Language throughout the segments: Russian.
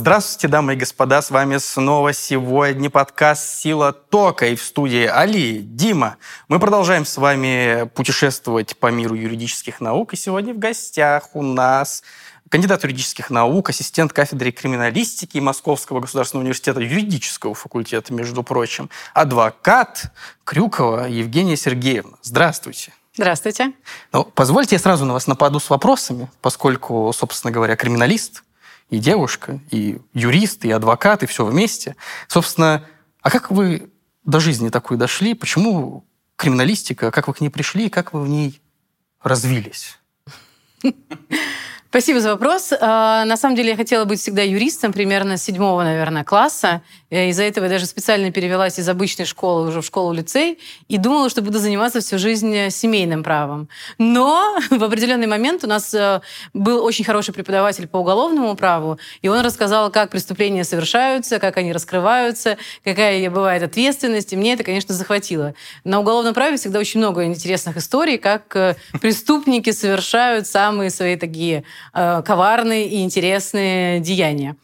Здравствуйте, дамы и господа, с вами снова сегодня подкаст «Сила тока» и в студии Али, Дима. Мы продолжаем с вами путешествовать по миру юридических наук, и сегодня в гостях у нас кандидат юридических наук, ассистент кафедры криминалистики Московского государственного университета юридического факультета, между прочим, адвокат Крюкова Евгения Сергеевна. Здравствуйте. Здравствуйте. Ну, позвольте я сразу на вас нападу с вопросами, поскольку, собственно говоря, криминалист и девушка, и юрист, и адвокат, и все вместе. Собственно, а как вы до жизни такой дошли? Почему криминалистика? Как вы к ней пришли? Как вы в ней развились? Спасибо за вопрос. А, на самом деле я хотела быть всегда юристом, примерно седьмого, наверное, класса. Э, из-за этого я даже специально перевелась из обычной школы уже в школу-лицей и думала, что буду заниматься всю жизнь э, семейным правом. Но в определенный момент у нас э, был очень хороший преподаватель по уголовному праву, и он рассказал, как преступления совершаются, как они раскрываются, какая бывает ответственность, и мне это, конечно, захватило. На уголовном праве всегда очень много интересных историй, как преступники совершают самые свои такие э, коварные и интересные деяния.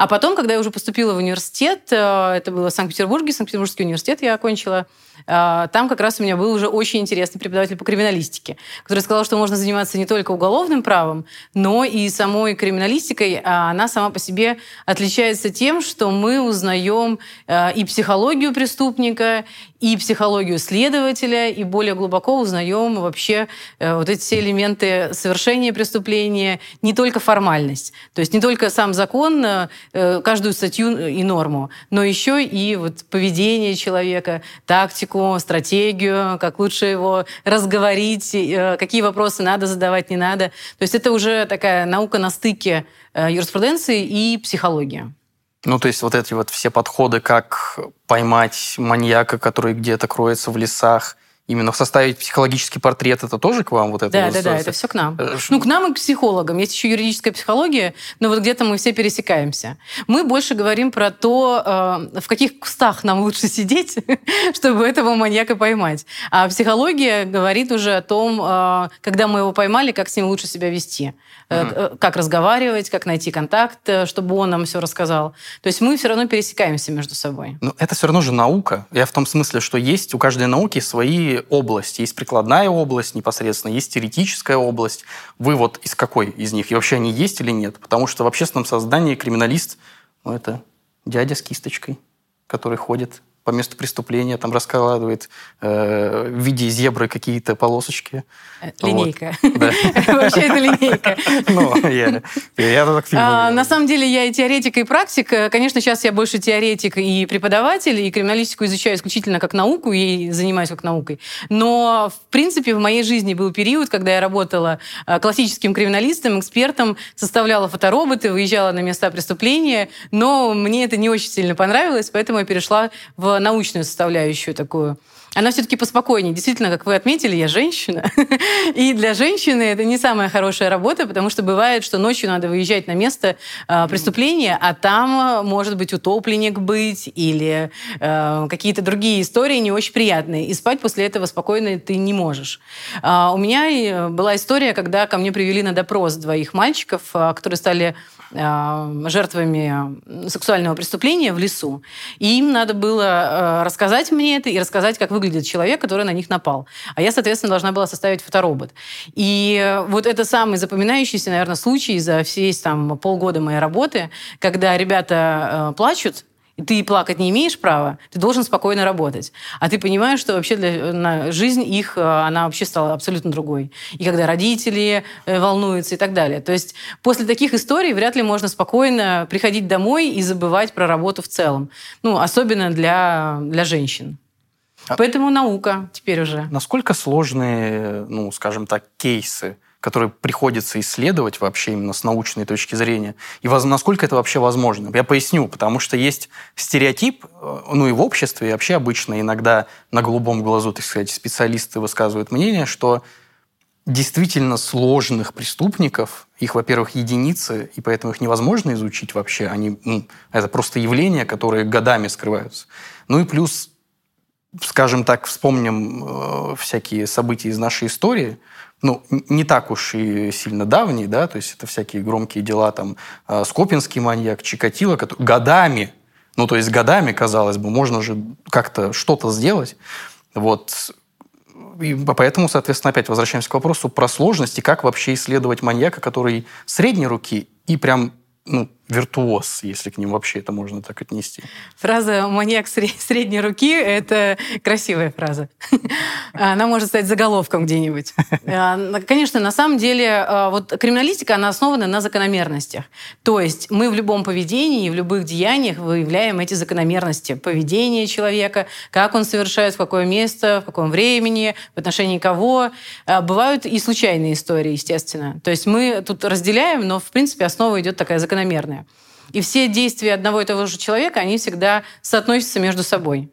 А потом, когда я уже поступила в университет, э, это было в Санкт-Петербурге, Санкт-Петербургский университет я окончила, э, там как раз у меня был уже очень интересный преподаватель по криминалистике, который сказал, что можно заниматься не только уголовным правом, но и самой криминалистикой. А она сама по себе отличается тем, что мы узнаем э, и психологию преступника, и психологию следователя, и более глубоко узнаем вообще вот эти все элементы совершения преступления, не только формальность. То есть не только сам закон, каждую статью и норму, но еще и вот поведение человека, тактику, стратегию, как лучше его разговорить, э, какие вопросы надо задавать, не надо. То есть это уже такая наука на стыке э, юриспруденции и психологии. Ну, то есть вот эти вот все подходы, как поймать маньяка, который где-то кроется в лесах, именно составить психологический портрет, это тоже к вам вот это? Да, вот, да, да, это все к нам. Э, ну, к нам и к психологам. Есть еще юридическая психология, но вот где-то мы все пересекаемся. Мы больше говорим про то, э, в каких кустах нам лучше сидеть, чтобы этого маньяка поймать. А психология говорит уже о том, э, когда мы его поймали, как с ним лучше себя вести. Mm-hmm. Как разговаривать, как найти контакт, чтобы он нам все рассказал. То есть мы все равно пересекаемся между собой. Ну, это все равно же наука. Я в том смысле, что есть у каждой науки свои области. Есть прикладная область непосредственно, есть теоретическая область. Вы вот из какой из них? И вообще они есть или нет? Потому что в общественном создании криминалист ну, это дядя с кисточкой, который ходит по месту преступления, там раскладывает э, в виде зебры какие-то полосочки. Э, линейка. Вообще это линейка. Ну, я так а, На самом деле я и теоретик, и практик. Конечно, сейчас я больше теоретик и преподаватель, и криминалистику изучаю исключительно как науку и занимаюсь как наукой. Но, в принципе, в моей жизни был период, когда я работала э, классическим криминалистом, экспертом, составляла фотороботы, выезжала на места преступления, но мне это не очень сильно понравилось, поэтому я перешла в научную составляющую такую она все-таки поспокойнее. Действительно, как вы отметили, я женщина. И для женщины это не самая хорошая работа, потому что бывает, что ночью надо выезжать на место э, преступления, а там может быть утопленник быть или э, какие-то другие истории не очень приятные. И спать после этого спокойно ты не можешь. А у меня была история, когда ко мне привели на допрос двоих мальчиков, а, которые стали Э, жертвами сексуального преступления в лесу. И им надо было э, рассказать мне это и рассказать, как выглядит человек, который на них напал. А я, соответственно, должна была составить фоторобот. И вот это самый запоминающийся, наверное, случай за все там полгода моей работы, когда ребята э, плачут, ты плакать не имеешь права, ты должен спокойно работать. А ты понимаешь, что вообще для, на, жизнь их, э, она вообще стала абсолютно другой. И когда родители э, волнуются и так далее. То есть после таких историй вряд ли можно спокойно приходить домой и забывать про работу в целом. Ну, особенно для, для женщин. А Поэтому наука теперь уже. Насколько сложные, ну, скажем так, кейсы которые приходится исследовать вообще именно с научной точки зрения, и насколько это вообще возможно. Я поясню, потому что есть стереотип, э, ну и в обществе, и вообще обычно иногда на голубом глазу, так сказать, специалисты высказывают мнение, что действительно сложных преступников, их, во-первых, единицы, и поэтому их невозможно изучить вообще. Они, ну, это просто явления, которые годами скрываются. Ну и плюс скажем так, вспомним э, всякие события из нашей истории, ну, не так уж и сильно давние, да, то есть это всякие громкие дела, там, э, Скопинский маньяк, Чикатило, который годами, ну, то есть годами, казалось бы, можно же как-то что-то сделать. Вот. И поэтому, соответственно, опять возвращаемся к вопросу про сложности, как вообще исследовать маньяка, который средней руки и прям ну, виртуоз, если к ним вообще это можно так отнести. Фраза «маньяк средней руки» — это красивая фраза. Она может стать заголовком где-нибудь. А, конечно, на самом деле, а, вот криминалистика, она основана на закономерностях. То есть мы в любом поведении, в любых деяниях выявляем эти закономерности. Поведение человека, как он совершает, в какое место, в каком времени, в отношении кого. А, бывают и случайные истории, естественно. То есть мы тут разделяем, но, в принципе, основа идет такая закономерная. И все действия одного и того же человека, они всегда соотносятся между собой.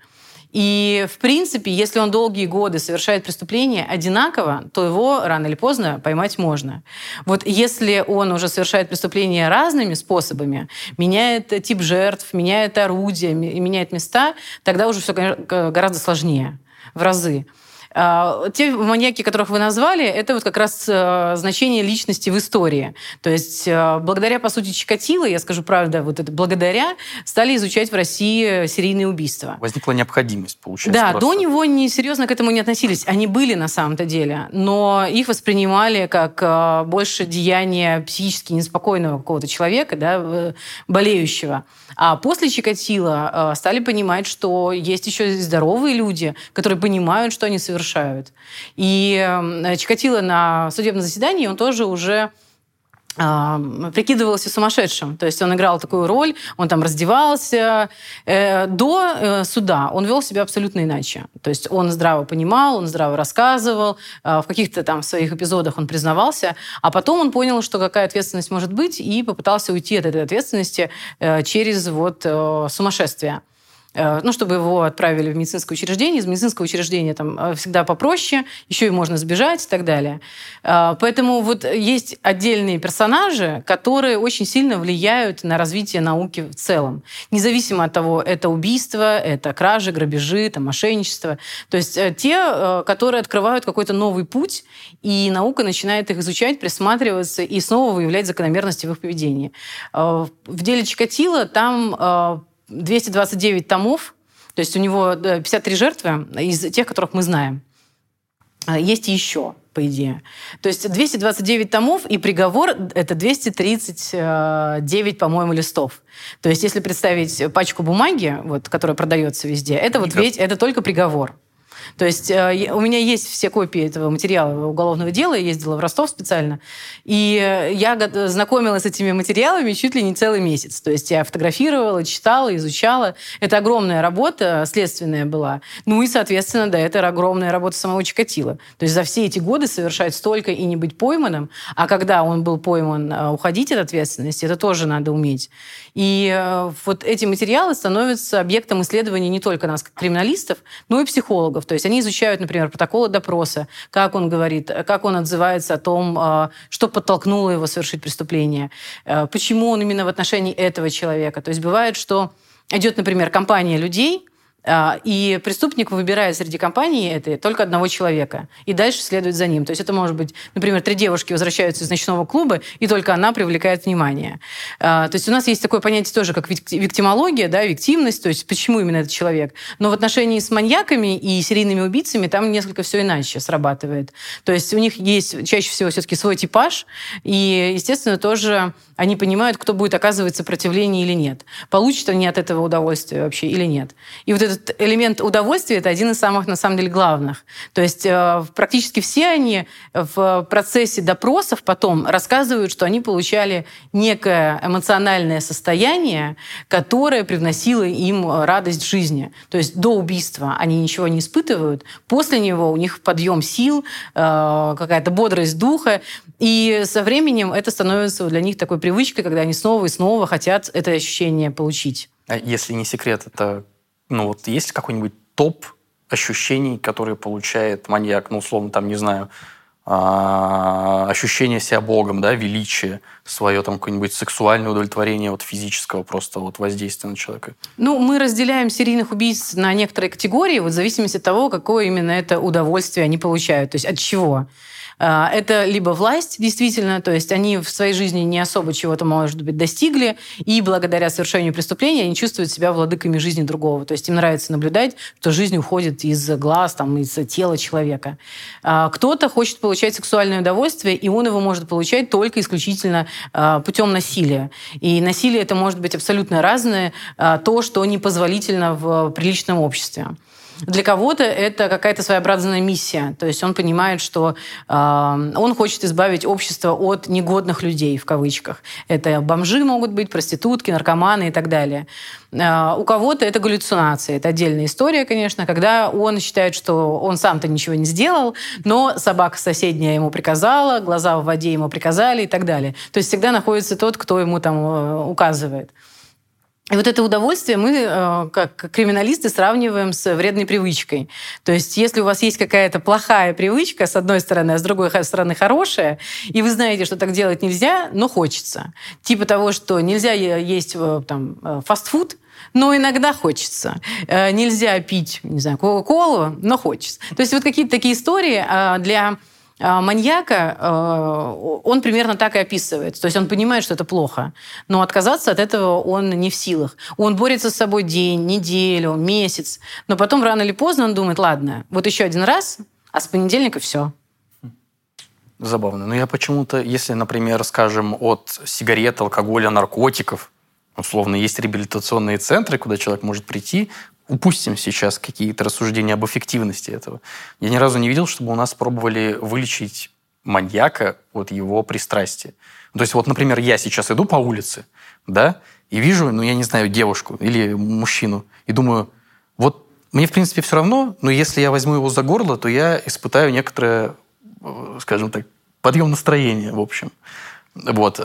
И, в принципе, если он долгие годы совершает преступление одинаково, то его рано или поздно поймать можно. Вот если он уже совершает преступление разными способами, меняет тип жертв, меняет орудия, меняет места, тогда уже все гораздо сложнее в разы. А, те маньяки, которых вы назвали, это вот как раз э, значение личности в истории. То есть э, благодаря, по сути, Чикатило, я скажу правда, вот это благодаря, стали изучать в России серийные убийства. Возникла необходимость, получается. Да, просто. до него не серьезно к этому не относились. Они были на самом-то деле, но их воспринимали как э, больше деяние психически неспокойного какого-то человека, да, болеющего. А после Чикатило стали понимать, что есть еще здоровые люди, которые понимают, что они совершают совершают. И э, Чикатило на судебном заседании, он тоже уже э, прикидывался сумасшедшим. То есть он играл такую роль, он там раздевался. Э, до суда он вел себя абсолютно иначе. То есть он здраво понимал, он здраво рассказывал, в каких-то там своих эпизодах он признавался, а потом он понял, что какая ответственность может быть, и попытался уйти от этой ответственности через вот сумасшествие. Э, ну, чтобы его отправили в медицинское учреждение. Из медицинского учреждения там э, всегда попроще, еще и можно сбежать и так далее. Э, поэтому вот есть отдельные персонажи, которые очень сильно влияют на развитие науки в целом. Независимо от того, это убийство, это кражи, грабежи, там, мошенничество. То есть те, которые открывают какой-то новый путь, и наука начинает их изучать, присматриваться и снова выявлять закономерности в их поведении. В деле Чикатило там 229 томов, то есть у него 53 жертвы из тех, которых мы знаем. А, есть еще, по идее. То есть 229 томов, и приговор — это 239, по-моему, листов. То есть если представить пачку бумаги, вот, которая продается везде, это вот ведь это только приговор. То есть э, у меня есть все копии этого материала уголовного дела, я ездила в Ростов специально, и я знакомилась с этими материалами чуть ли не целый месяц. То есть я фотографировала, читала, изучала. Это огромная работа следственная была. Ну и, соответственно, да, это огромная работа самого Чикатила. То есть за все эти годы совершать столько и не быть пойманным, а когда он был пойман, э, уходить от ответственности, это тоже надо уметь. И э, вот эти материалы становятся объектом исследования не только нас, как криминалистов, но и психологов. То есть они изучают, например, протоколы допроса, как он говорит, как он отзывается о том, а, что подтолкнуло его совершить преступление, э, почему он именно в отношении этого человека. То есть бывает, что идет, например, компания людей, а, и преступник выбирает среди компании этой только одного человека. И дальше следует за ним. То есть это может быть, например, три девушки возвращаются из ночного клуба, и только она привлекает внимание. А, то есть у нас есть такое понятие тоже, как виктимология, да, виктимность, то есть почему именно этот человек. Но в отношении с маньяками и серийными убийцами там несколько все иначе срабатывает. То есть у них есть чаще всего все-таки свой типаж, и, естественно, тоже они понимают, кто будет оказывать сопротивление или нет. Получат они от этого удовольствие вообще или нет. И вот этот элемент удовольствия – это один из самых, на самом деле, главных. То есть э, практически все они в процессе допросов потом рассказывают, что они получали некое эмоциональное состояние, которое привносило им радость в жизни. То есть до убийства они ничего не испытывают, после него у них подъем сил, э, какая-то бодрость духа, и со временем это становится для них такой привычкой, когда они снова и снова хотят это ощущение получить. А если не секрет, это ну вот есть какой-нибудь топ ощущений, которые получает маньяк, ну, условно, там, не знаю, а, ощущение себя Богом, да, величие свое, там, какое-нибудь сексуальное удовлетворение вот физического просто вот воздействия на человека? Ну, мы разделяем серийных убийц на некоторые категории, вот в зависимости от того, какое именно это удовольствие они получают, то есть от чего. А, это либо власть, действительно, то есть они в своей жизни не особо чего-то, может быть, достигли, и благодаря совершению преступления они чувствуют себя владыками жизни другого. То есть им нравится наблюдать, что жизнь уходит из глаз, там, из тела человека. А, кто-то хочет получать сексуальное удовольствие, и он его может получать только исключительно а, путем насилия. И насилие это может быть абсолютно разное, то, что непозволительно в приличном обществе. Для кого-то это какая-то своеобразная миссия. То есть он понимает, что э, он хочет избавить общество от негодных людей, в кавычках. Это бомжи могут быть, проститутки, наркоманы и так далее. Э, у кого-то это галлюцинации. Это отдельная история, конечно, когда он считает, что он сам-то ничего не сделал, но собака соседняя ему приказала, глаза в воде ему приказали и так далее. То есть всегда находится тот, кто ему там э, указывает. И вот это удовольствие мы, э, как криминалисты, сравниваем с вредной привычкой. То есть, если у вас есть какая-то плохая привычка, с одной стороны, а с другой стороны хорошая, и вы знаете, что так делать нельзя, но хочется. Типа того, что нельзя есть э, там, э, фастфуд, но иногда хочется. Нельзя пить, не знаю, кока-колу, но хочется. То есть вот какие-то такие истории для а, маньяка, а, он примерно так и описывает. То есть он понимает, что это плохо, но отказаться от этого он не в силах. Он борется с собой день, неделю, месяц, но потом рано или поздно он думает, ладно, вот еще один раз, а с понедельника все. Забавно. Но я почему-то, если, например, скажем, от сигарет, алкоголя, наркотиков, условно, есть реабилитационные центры, куда человек может прийти, упустим сейчас какие-то рассуждения об эффективности этого. Я ни разу не видел, чтобы у нас пробовали вылечить маньяка от его пристрастия. То есть вот, например, я сейчас иду по улице, да, и вижу, ну, я не знаю, девушку или мужчину, и думаю, вот мне, в принципе, все равно, но если я возьму его за горло, то я испытаю некоторое, э, скажем так, подъем настроения, в общем. Вот.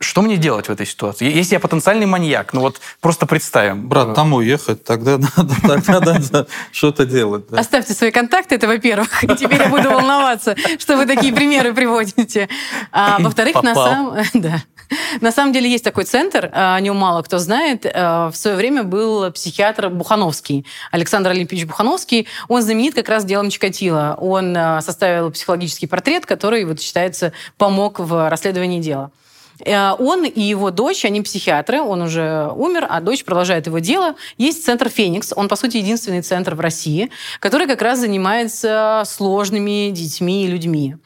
Э, что мне делать в этой ситуации? Если я потенциальный маньяк, ну вот просто представим. Брат, там уехать, тогда надо, тогда надо что-то делать. Да. Оставьте свои контакты, это во-первых. И теперь я буду волноваться, что вы такие примеры приводите. А во-вторых, на самом... Да. На самом деле есть такой центр, а, о нем мало кто знает. А, в свое время был психиатр Бухановский, Александр Олимпиевич Бухановский. Он знаменит как раз делом Чикатило. Он а, составил психологический портрет, который, вот, считается, помог в расследовании дела. Э, он и его дочь, они психиатры, он уже умер, а дочь продолжает его дело. Есть центр «Феникс», он, по сути, единственный центр в России, который как раз занимается сложными детьми и людьми.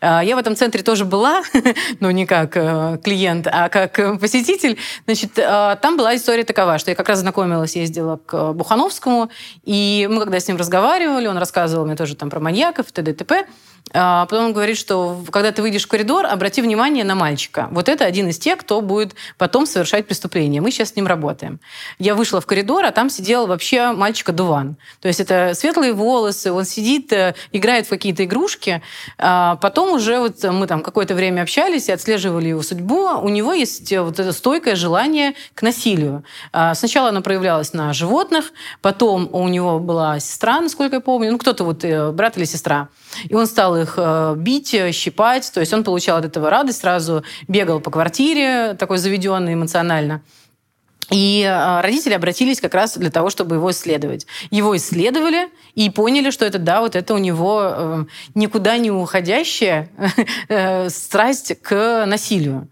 Э, я в этом центре тоже была, но не как э, клиент, а как посетитель. Значит, там была история такова, что я как раз знакомилась, ездила к Бухановскому, и мы когда с ним разговаривали, он рассказывал мне тоже там про маньяков, т.д. т.п. А потом он говорит, что когда ты выйдешь в коридор, обрати внимание на мальчика. Вот это один из тех, кто будет потом совершать преступление. Мы сейчас с ним работаем. Я вышла в коридор, а там сидел вообще мальчика Дуван. То есть это светлые волосы, он сидит, э, играет в какие-то игрушки. А потом уже вот мы там какое-то время общались и отслеживали его судьбу. У него есть вот это стойкое желание к насилию. А сначала оно проявлялось на животных, потом у него была сестра, насколько я помню, ну кто-то вот, э, брат или сестра. И он стал их э, бить, щипать. То есть он получал от этого радость, сразу бегал по квартире, такой заведенный эмоционально. И э, родители обратились как раз для того, чтобы его исследовать. Его исследовали и поняли, что это, да, вот это у него э, никуда не уходящая страсть к насилию.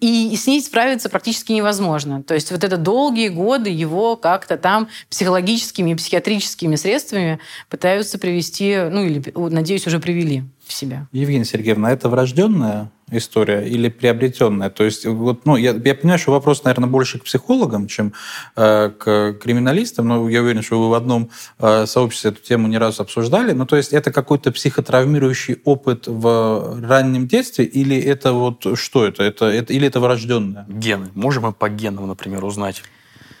И с ней справиться практически невозможно. То есть вот это долгие годы его как-то там психологическими и психиатрическими средствами пытаются привести, ну или, надеюсь, уже привели в себя. Евгения Сергеевна, это врожденная история или приобретенная? То есть, вот, ну, я, я понимаю, что вопрос, наверное, больше к психологам, чем э, к криминалистам, но я уверен, что вы в одном э, сообществе эту тему не раз обсуждали. Ну, то есть, это какой-то психотравмирующий опыт в раннем детстве, или это вот что это? это, это или это врожденное? Гены. Можем мы по генам, например, узнать?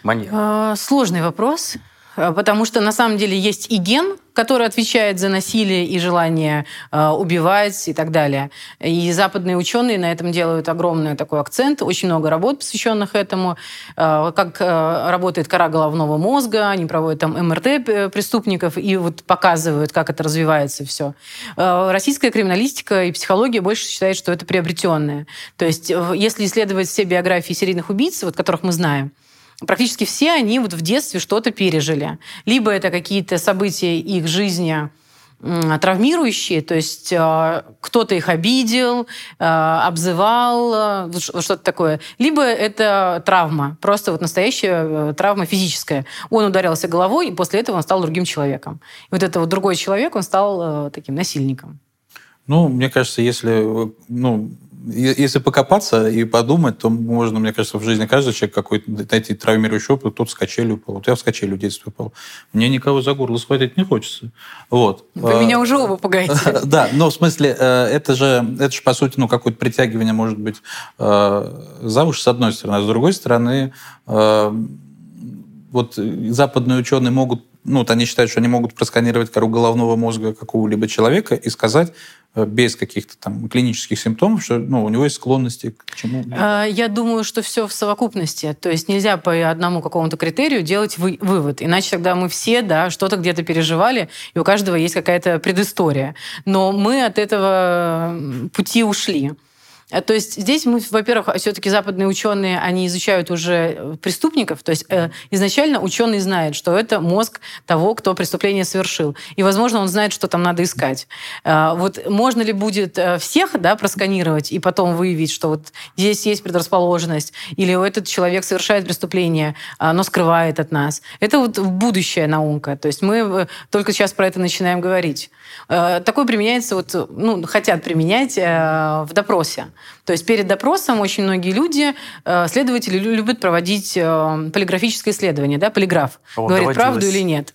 Маньяк. Сложный вопрос. Э, потому что на самом деле есть и ген, который отвечает за насилие и желание э, убивать и так далее. И западные ученые на этом делают огромный такой акцент. Очень много работ, посвященных этому. Э, как работает кора головного мозга. Они проводят там МРТ преступников и вот показывают, как это развивается все. Российская криминалистика и психология больше считает, что это приобретенное. То есть если исследовать все биографии серийных убийц, вот, которых мы знаем, практически все они вот в детстве что-то пережили. Либо это какие-то события их жизни, травмирующие, то есть э, кто-то их обидел, э, обзывал, э, что-то такое. Либо это травма, просто вот настоящая травма физическая. Он ударился головой, и после этого он стал другим человеком. И вот это вот другой человек, он стал таким насильником. Ну, мне кажется, если ну, если покопаться и подумать, то можно, мне кажется, в жизни каждого человека какой-то найти травмирующий опыт. Тот с качели упал. Вот я в качели в детстве упал. Мне никого за горло схватить не хочется. Вот. Вы меня уже оба пугаете. Да, но в смысле, э, это же, это же по сути, ну, какое-то притягивание, может быть, э, за уши, с одной стороны. А с другой стороны, э, вот западные ученые могут ну, вот они считают, что они могут просканировать кору головного мозга какого-либо человека и сказать э, без каких-то там клинических симптомов, что ну, у него есть склонности к чему? А, я думаю, что все в совокупности. То есть нельзя по одному какому-то критерию делать вы, вывод. Иначе тогда мы все да, что-то где-то переживали, и у каждого есть какая-то предыстория. Но мы от этого пути ушли. Э, то есть здесь мы, во-первых, все-таки западные ученые, они изучают уже э, преступников. То есть э, изначально ученый знает, что это мозг того, кто преступление совершил. И, возможно, он знает, что там надо искать. Э, вот можно ли будет э, всех да, просканировать и потом выявить, что вот здесь есть предрасположенность, или этот человек совершает преступление, э, но скрывает от нас. Это вот будущая наука. То есть мы только сейчас про это начинаем говорить. Э, такое применяется, вот, ну, хотят применять э, в допросе. То есть перед допросом очень многие люди, э, следователи любят проводить полиграфическое исследование, да, полиграф, вот, говорит правду или нет.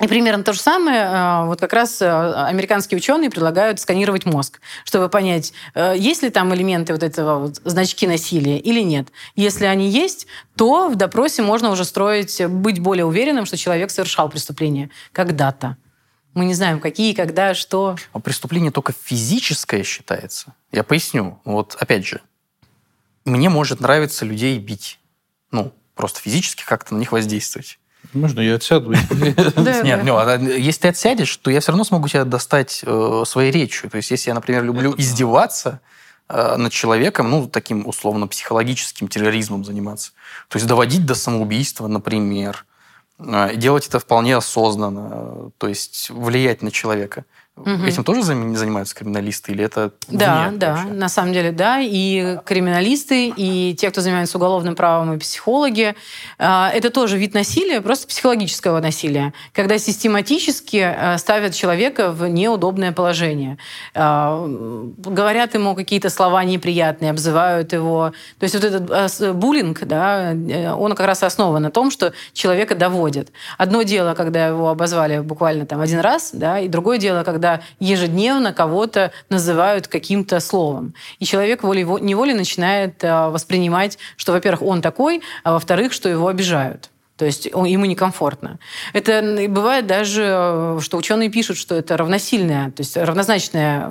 И примерно то же самое, вот как раз американские ученые предлагают сканировать мозг, чтобы понять, есть ли там элементы вот этого вот значки насилия или нет. Если они есть, то в допросе можно уже строить, быть более уверенным, что человек совершал преступление когда-то. Мы не знаем, какие, когда, что. А преступление только физическое считается? Я поясню. Вот опять же, мне может нравиться людей бить. Ну, просто физически как-то на них воздействовать. Можно я отсяду? Нет, ну, а если ты отсядешь, то я все равно смогу тебя достать э, своей речью. То есть, если я, например, люблю издеваться э, над человеком, ну, таким условно психологическим терроризмом заниматься, то есть доводить до самоубийства, например, делать это вполне осознанно, то есть влиять на человека. Угу. Этим тоже занимаются криминалисты или это Да, вне да, вообще? на самом деле да. И криминалисты, и те, кто занимается уголовным правом, и психологи. А, это тоже вид насилия, просто психологического насилия, когда систематически а, ставят человека в неудобное положение. А, говорят ему какие-то слова неприятные, обзывают его. То есть вот этот буллинг, да, э, он как раз основан на том, что человека доводят. Одно дело, когда его обозвали буквально там один раз, да, и другое дело, когда когда ежедневно кого-то называют каким-то словом. И человек волей-неволей начинает э, воспринимать, что, во-первых, он такой, а во-вторых, что его обижают. То есть ему некомфортно. Это бывает даже, э, что ученые пишут, что это равносильное, то есть равнозначное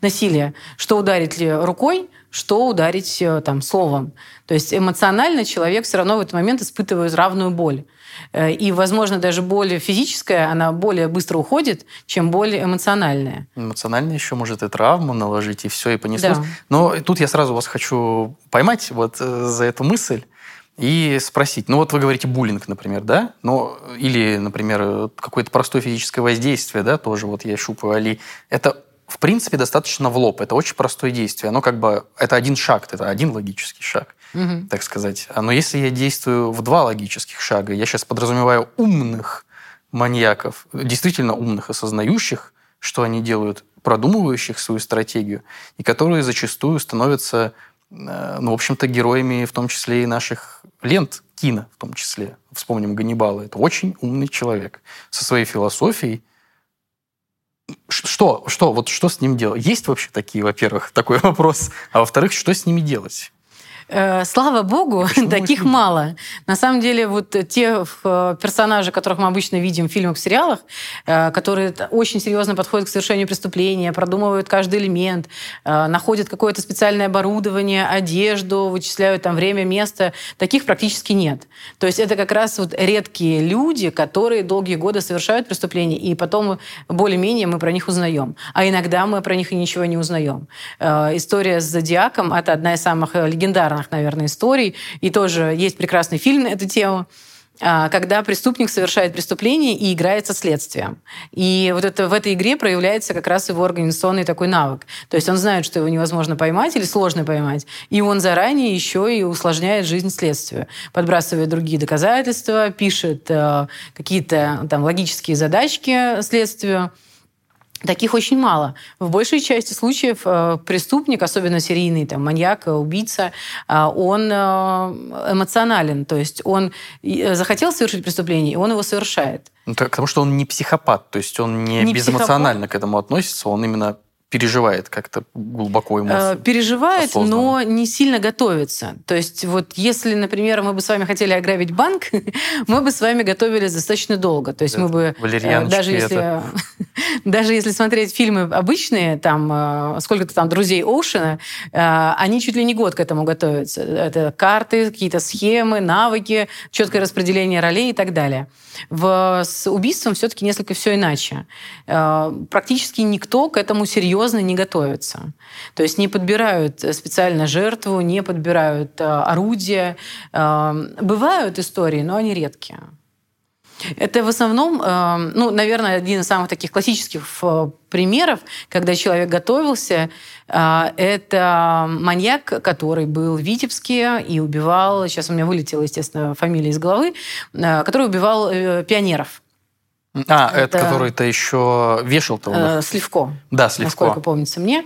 насилие, что ударить ли рукой, что ударить э, там, словом. То есть эмоционально человек все равно в этот момент испытывает равную боль. Э, и, возможно, даже боль физическая, она более быстро уходит, чем боль эмоциональная. Эмоциональная еще может и травму наложить, и все, и понеслось. Да. Но тут я сразу вас хочу поймать вот э, за эту мысль и спросить. Ну вот вы говорите буллинг, например, да? Ну, или, например, какое-то простое физическое воздействие, да, тоже вот я щупаю Али. Это в принципе, достаточно в лоб. Это очень простое действие. Оно как бы... Это один шаг, это один логический шаг угу. так сказать. Но если я действую в два логических шага, я сейчас подразумеваю умных маньяков, действительно умных, осознающих, что они делают, продумывающих свою стратегию, и которые зачастую становятся, э, ну, в общем-то, героями, в том числе и наших лент, кино в том числе. Вспомним Ганнибала. Это очень умный человек со своей философией. Что, что, вот что с ним делать? Есть вообще такие, во-первых, такой вопрос, а во-вторых, что с ними делать? Э, слава богу, Почему таких мало. На самом деле, вот те э, персонажи, которых мы обычно видим в фильмах, в сериалах, э, которые очень серьезно подходят к совершению преступления, продумывают каждый элемент, находят какое-то специальное оборудование, одежду, вычисляют там время, место, таких практически нет. То есть это как раз вот редкие люди, которые долгие годы совершают преступления, и потом более-менее мы про них узнаем. А иногда мы про них и ничего не узнаем. История с Зодиаком — это одна из самых легендарных популярных, наверное, историй. И тоже есть прекрасный фильм на эту тему а, когда преступник совершает преступление и играет со следствием. И вот это, в этой игре проявляется как раз его организационный такой навык. То есть он знает, что его невозможно поймать или сложно поймать, и он заранее еще и усложняет жизнь следствию, подбрасывает другие доказательства, пишет э, какие-то там логические задачки следствию, Таких очень мало. В большей части случаев э, преступник, особенно серийный там, маньяк, убийца, э, он э, эмоционален. То есть он захотел совершить преступление, и он его совершает. Ну, потому что он не психопат, то есть он не, не безэмоционально психопат. к этому относится, он именно переживает как-то глубоко эмоции? Переживает, но не сильно готовится. То есть вот если, например, мы бы с вами хотели ограбить банк, мы бы с вами готовились достаточно долго. То есть это мы бы... Даже если, это... даже если смотреть фильмы обычные, там сколько-то там друзей Оушена, они чуть ли не год к этому готовятся. Это карты, какие-то схемы, навыки, четкое распределение ролей и так далее. В, с убийством все-таки несколько все иначе. Практически никто к этому серьезно не готовятся. То есть не подбирают специально жертву, не подбирают э, орудия. Э, бывают истории, но они редкие. Это в основном, э, ну, наверное, один из самых таких классических примеров, когда человек готовился, это маньяк, который был в Витебске и убивал, сейчас у меня вылетела, естественно, фамилия из головы, который убивал пионеров. А, это, это который-то еще вешал-то Э, Сливко. Да, Сливко. Насколько помнится мне.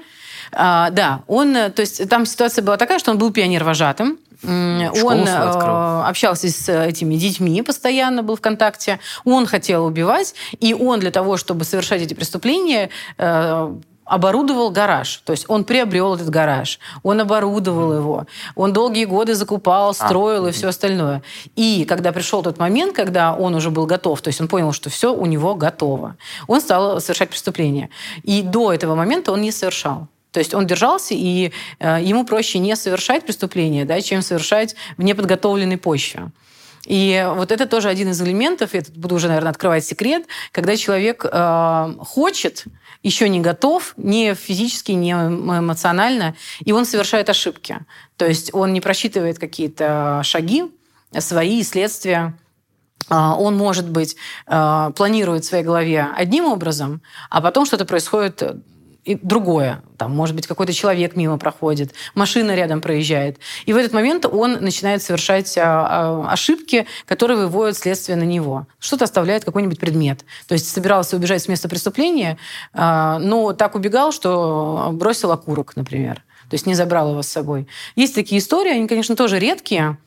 А, да, он, то есть там ситуация была такая, что он был пионер-вожатым, он э, общался с этими детьми постоянно, был в контакте. Он хотел убивать, и он для того, чтобы совершать эти преступления, э, оборудовал гараж. То есть он приобрел этот гараж, он оборудовал его, он долгие годы закупал, а, строил а, и все остальное. И когда пришел тот момент, когда он уже был готов, то есть он понял, что все у него готово, он стал совершать преступление. И до этого момента он не совершал. То есть он держался, и э, ему проще не совершать преступление, да, чем совершать в неподготовленной почве. И вот это тоже один из элементов, я тут буду уже, наверное, открывать секрет, когда человек э, хочет, еще не готов, ни физически, ни эмоционально, и он совершает ошибки. То есть он не просчитывает какие-то шаги, свои следствия, а, он, может быть, э, планирует в своей голове одним образом, а потом что-то происходит и другое. Там, может быть, какой-то человек мимо проходит, машина рядом проезжает. И в этот момент он начинает совершать а, а, ошибки, которые выводят следствие на него. Что-то оставляет какой-нибудь предмет. То есть собирался убежать с места преступления, а, но так убегал, что бросил окурок, например. То есть не забрал его с собой. Есть такие истории, они, конечно, тоже редкие,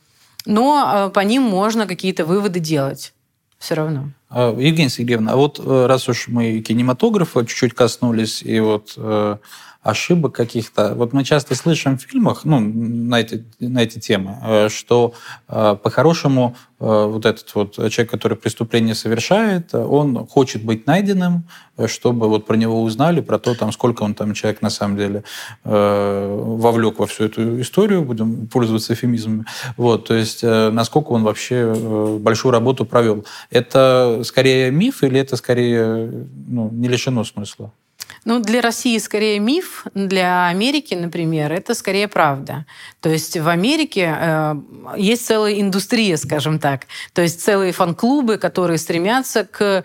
но по ним можно какие-то выводы делать все равно. А, Евгения Сергеевна, а вот э, раз уж мы кинематографа чуть-чуть коснулись, и вот э, ошибок каких-то. Вот мы часто слышим в фильмах ну, на, эти, на эти темы, э, что э, по-хорошему э, вот этот вот человек, который преступление совершает, он хочет быть найденным, чтобы вот про него узнали, про то, там, сколько он там человек на самом деле вовлек во всю эту историю, будем пользоваться эфемизмами. Вот, то есть насколько он вообще большую работу провел. Это скорее миф или это скорее ну, не лишено смысла? Ну, для России скорее миф, для Америки, например, это скорее правда. То есть в Америке э, есть целая индустрия, скажем так, то есть целые фан-клубы, которые стремятся к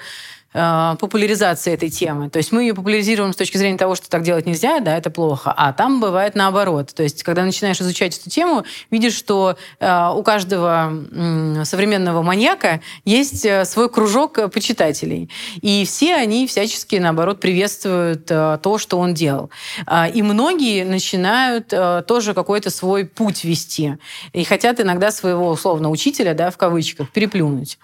популяризации этой темы. То есть мы ее популяризируем с точки зрения того, что так делать нельзя, да, это плохо, а там бывает наоборот. То есть когда начинаешь изучать эту тему, видишь, что э, у каждого э, современного маньяка есть э, свой кружок почитателей. И все они всячески, наоборот, приветствуют э, то, что он делал. Э, и многие начинают э, тоже какой-то свой путь вести. И хотят иногда своего, условно, учителя, да, в кавычках, переплюнуть.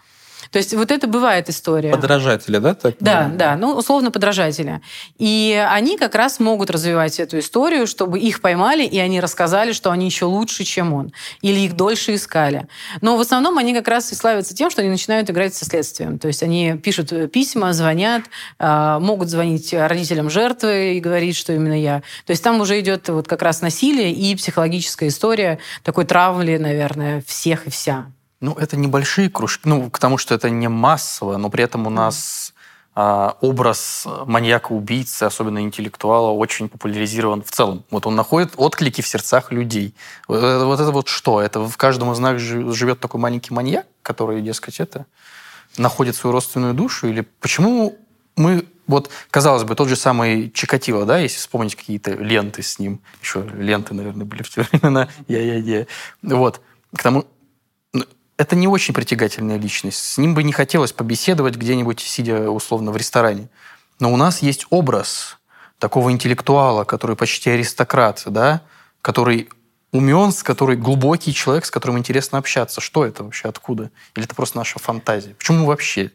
То есть вот это бывает история. Подражатели, да? Так? Да, да, ну, условно подражатели. И они как раз могут развивать эту историю, чтобы их поймали, и они рассказали, что они еще лучше, чем он. Или их дольше искали. Но в основном они как раз и славятся тем, что они начинают играть со следствием. То есть они пишут письма, звонят, а, могут звонить родителям жертвы и говорить, что именно я. То есть там уже идет вот как раз насилие и психологическая история такой травли, наверное, всех и вся. Ну, это небольшие кружки, ну, потому что это не массово, но при этом у нас а, образ маньяка-убийцы, особенно интеллектуала, очень популяризирован в целом. Вот он находит отклики в сердцах людей. Вот, э, вот это вот что? Это в каждом из нас живет такой маленький маньяк, который, дескать, это находит свою родственную душу? Или почему мы вот, казалось бы, тот же самый Чикатило, да, если вспомнить какие-то ленты с ним, еще ленты, наверное, были в те времена, я-я-я, вот, к тому, это не очень притягательная личность. С ним бы не хотелось побеседовать где-нибудь, сидя условно в ресторане. Но у нас есть образ такого интеллектуала, который почти аристократ, да, который умен, с который глубокий человек, с которым интересно общаться. Что это вообще, откуда? Или это просто наша фантазия? Почему вообще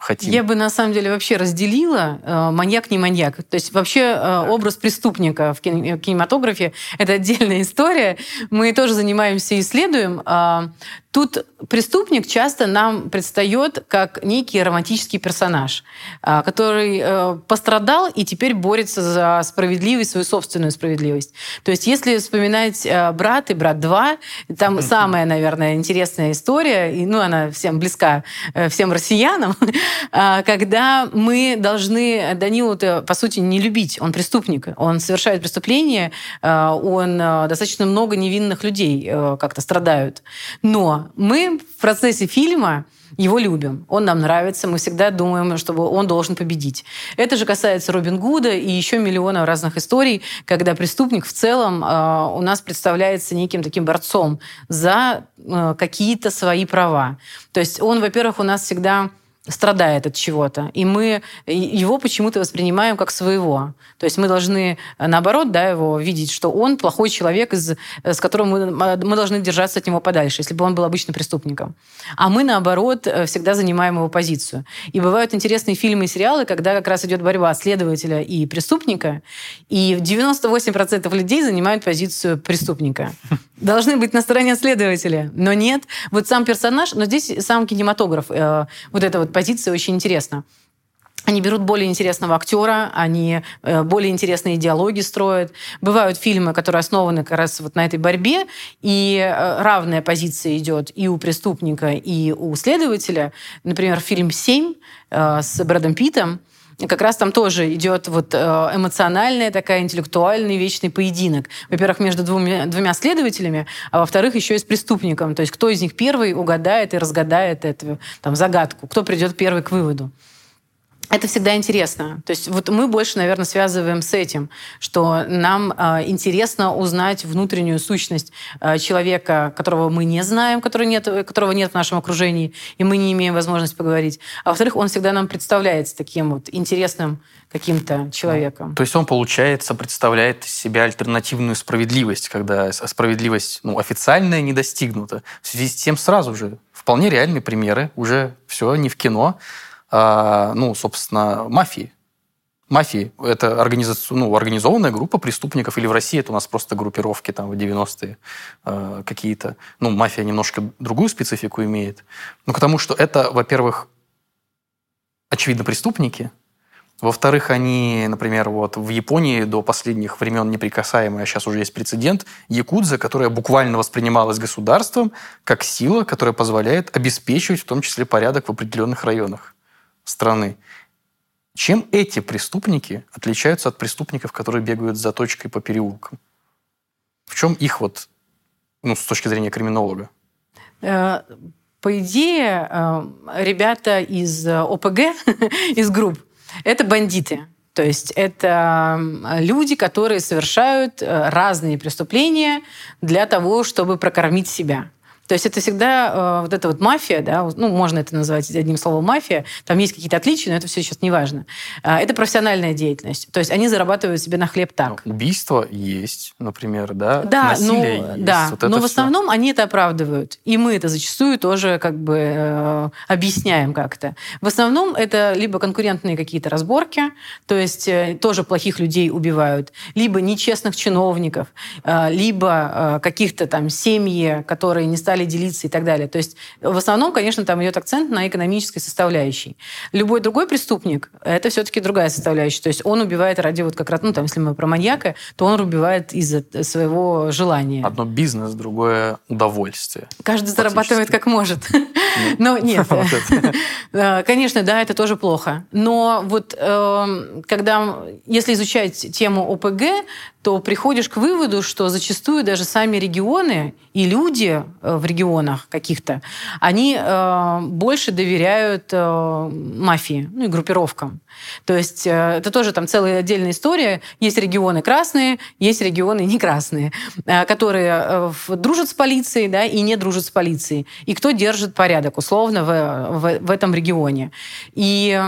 хотим. Я бы на самом деле вообще разделила э, маньяк не маньяк. То есть вообще э, образ преступника в кинематографе это отдельная история. Мы тоже занимаемся и исследуем. Э, Тут преступник часто нам предстает как некий романтический персонаж, а, который э, пострадал и теперь борется за справедливость, свою собственную справедливость. То есть если вспоминать э, «Брат» и «Брат 2», там самая, наверное, интересная история, и, ну, она всем близка, э, всем россиянам, а, когда мы должны Данилу, по сути, не любить. Он преступник, он совершает преступление, он достаточно много невинных людей как-то страдают. Но мы в процессе фильма его любим, он нам нравится, мы всегда думаем, что он должен победить. Это же касается Робин Гуда и еще миллиона разных историй, когда преступник в целом э, у нас представляется неким таким борцом за э, какие-то свои права. То есть он, во-первых, у нас всегда страдает от чего-то, и мы его почему-то воспринимаем как своего. То есть мы должны, наоборот, да, его видеть, что он плохой человек, из, с которым мы, мы должны держаться от него подальше, если бы он был обычным преступником. А мы, наоборот, всегда занимаем его позицию. И бывают интересные фильмы и сериалы, когда как раз идет борьба следователя и преступника, и 98% людей занимают позицию преступника. Должны быть на стороне следователя, но нет. Вот сам персонаж, но здесь сам кинематограф, э, вот эта вот позиция очень интересна. Они берут более интересного актера, они э, более интересные диалоги строят. Бывают фильмы, которые основаны как раз вот на этой борьбе, и э, равная позиция идет и у преступника, и у следователя. Например, фильм «Семь» э, с Брэдом Питтом, как раз там тоже идет вот эмоциональная такая, интеллектуальный вечный поединок. Во-первых, между двумя, двумя следователями, а во-вторых, еще и с преступником. То есть кто из них первый угадает и разгадает эту там, загадку, кто придет первый к выводу это всегда интересно. То есть вот мы больше, наверное, связываем с этим, что нам э, интересно узнать внутреннюю сущность э, человека, которого мы не знаем, который нет, которого нет в нашем окружении, и мы не имеем возможности поговорить. А во-вторых, он всегда нам представляется таким вот интересным каким-то человеком. То есть он, получается, представляет из себя альтернативную справедливость, когда справедливость ну, официальная не достигнута. В связи с тем сразу же вполне реальные примеры, уже все не в кино, а, ну, собственно, мафии. Мафии – это организация, ну, организованная группа преступников, или в России это у нас просто группировки там в 90-е э, какие-то. Ну, мафия немножко другую специфику имеет. Ну, потому что это, во-первых, очевидно, преступники, во-вторых, они, например, вот в Японии до последних времен неприкасаемые, а сейчас уже есть прецедент, якудза, которая буквально воспринималась государством как сила, которая позволяет обеспечивать в том числе порядок в определенных районах страны. Чем эти преступники отличаются от преступников, которые бегают за точкой по переулкам? В чем их вот, ну, с точки зрения криминолога? Э, по идее, э, ребята из э, ОПГ, из групп, это бандиты. То есть это люди, которые совершают разные преступления для того, чтобы прокормить себя. То есть это всегда э, вот эта вот мафия, да, ну, можно это назвать одним словом мафия, там есть какие-то отличия, но это все сейчас не важно. Э, это профессиональная деятельность. То есть они зарабатывают себе на хлеб так. Ну, убийство есть, например, да? Да, Насилие ну, есть. Да, вот но в основном все. они это оправдывают. И мы это зачастую тоже как бы э, объясняем как-то. В основном это либо конкурентные какие-то разборки, то есть э, тоже плохих людей убивают, либо нечестных чиновников, э, либо э, каких-то там семьи, которые не стали делиться и так далее. То есть в основном, конечно, там идет акцент на экономической составляющей. Любой другой преступник – это все-таки другая составляющая. То есть он убивает ради вот как раз, ну там, если мы про маньяка, то он убивает из-за своего желания. Одно бизнес, другое удовольствие. Каждый зарабатывает как может. Но нет. Конечно, да, это тоже плохо. Но вот эм, когда, если изучать тему ОПГ, то приходишь к выводу, что зачастую даже сами регионы и люди э, в регионах каких-то, они э, больше доверяют э, мафии, ну и группировкам. То есть э, это тоже там целая отдельная история. Есть регионы красные, есть регионы не красные, э, которые э, дружат с полицией да, и не дружат с полицией. И кто держит порядок условно в, в, в этом регионе. И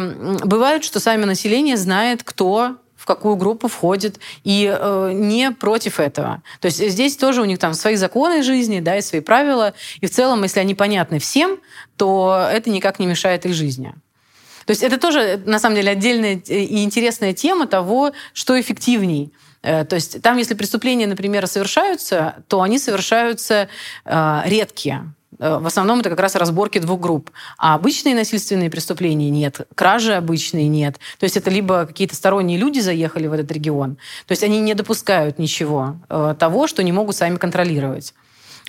бывает, что сами население знает, кто в какую группу входит, и э, не против этого. То есть здесь тоже у них там свои законы жизни, да, и свои правила, и в целом, если они понятны всем, то это никак не мешает их жизни. То есть это тоже, на самом деле, отдельная и интересная тема того, что эффективней. Э, то есть там, если преступления, например, совершаются, то они совершаются э, редкие. Э, в основном это как раз разборки двух групп. А обычные насильственные преступления нет, кражи обычные нет. То есть это либо какие-то сторонние люди заехали в этот регион, то есть они не допускают ничего э, того, что не могут сами контролировать.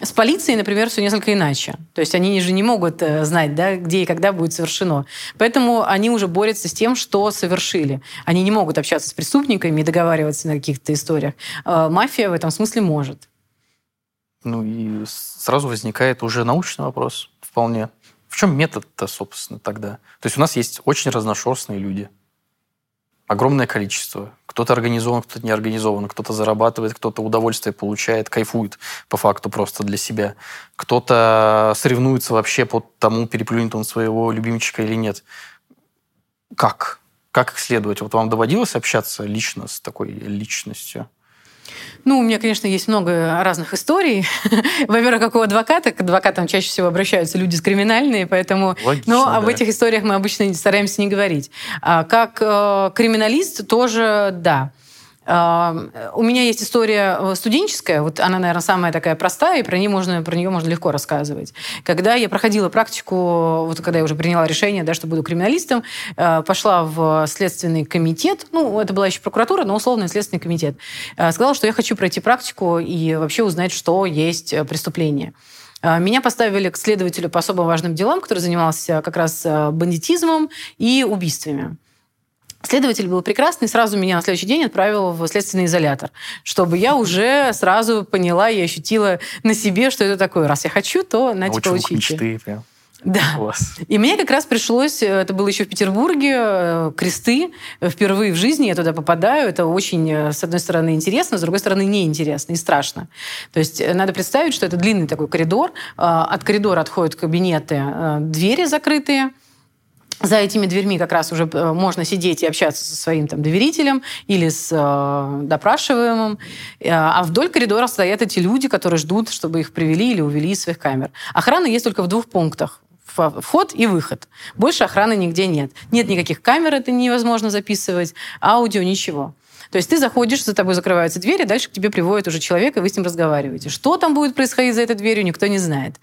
С полицией, например, все несколько иначе. То есть они же не могут э, знать, да, где и когда будет совершено. Поэтому они уже борются с тем, что совершили. Они не могут общаться с преступниками и договариваться на каких-то историях. Мафия в этом смысле может. Ну и сразу возникает уже научный вопрос вполне. В чем метод-то, собственно, тогда? То есть у нас есть очень разношерстные люди. Огромное количество. Кто-то организован, кто-то не организован, кто-то зарабатывает, кто-то удовольствие получает, кайфует по факту просто для себя. Кто-то соревнуется вообще по тому, переплюнет он своего любимчика или нет. Как? Как их следовать? Вот вам доводилось общаться лично с такой личностью? Ну, у меня, конечно, есть много разных историй. Во-первых, как у адвоката, к адвокатам чаще всего обращаются люди с криминальные, поэтому... Логично, Но да. об этих историях мы обычно стараемся не говорить. А как э, криминалист тоже, да. У меня есть история э, студенческая, вот она, наверное, самая такая простая, и про нее можно, про нее можно легко рассказывать. Когда я проходила практику, вот когда я уже приняла решение, да, что буду криминалистом, э, пошла в следственный комитет, ну, это была еще прокуратура, но условный следственный комитет, э, сказала, что я хочу пройти практику и вообще узнать, что есть преступление. Меня поставили к следователю по особо важным делам, который занимался как раз бандитизмом и убийствами. Следователь был прекрасный, сразу меня на следующий день отправил в следственный изолятор, чтобы я уже сразу поняла и ощутила на себе, что это такое. Раз я хочу, то нате получите. мечты прям. Да. Класс. И мне как раз пришлось, это было еще в Петербурге, э, кресты. Впервые в жизни я туда попадаю. Это очень, э, с одной стороны, интересно, с другой стороны, неинтересно и страшно. То есть э, надо представить, что это длинный такой коридор. От коридора отходят кабинеты, двери закрытые за этими дверьми как раз уже э, можно сидеть и общаться со своим там, доверителем или с э, допрашиваемым. Э, а вдоль коридора стоят эти люди, которые ждут, чтобы их привели или увели из своих камер. Охрана есть только в двух пунктах вход и выход. Больше охраны нигде нет. Нет никаких камер, это невозможно записывать, аудио, ничего. То есть ты заходишь, за тобой закрываются двери, дальше к тебе приводит уже человек, и вы с ним разговариваете. Что там будет происходить за этой дверью, никто не знает.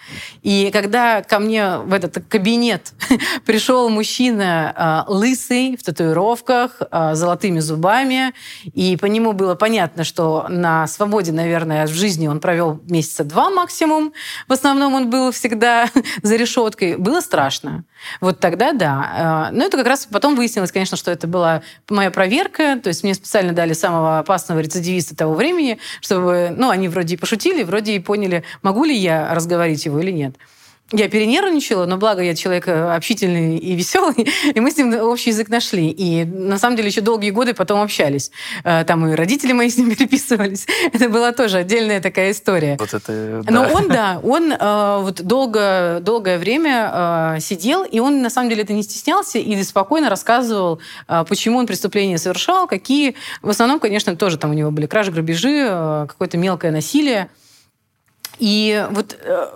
И когда ко мне в этот кабинет пришел мужчина э, лысый, в татуировках, э, золотыми зубами, и по нему было понятно, что на свободе, наверное, в жизни он провел месяца два максимум. В основном он был всегда за решеткой. Было страшно. Вот тогда да. Э, но это как раз потом выяснилось, конечно, что это была моя проверка, то есть мне специально дали самого опасного рецидивиста того времени, чтобы, ну, они вроде и пошутили, вроде и поняли, могу ли я разговорить его или нет. Я перенервничала, но благо я человек э, общительный и веселый, и мы с ним общий язык нашли. И на самом деле еще долгие годы потом общались. Э, там и родители мои с ним переписывались. Это была тоже отдельная такая история. Вот это, да. Но он, да, он э, вот долго, долгое время сидел, и он на самом деле это не стеснялся и спокойно рассказывал, почему он преступления совершал, какие. В основном, конечно, тоже там у него были кражи, грабежи, какое-то мелкое насилие. И вот э,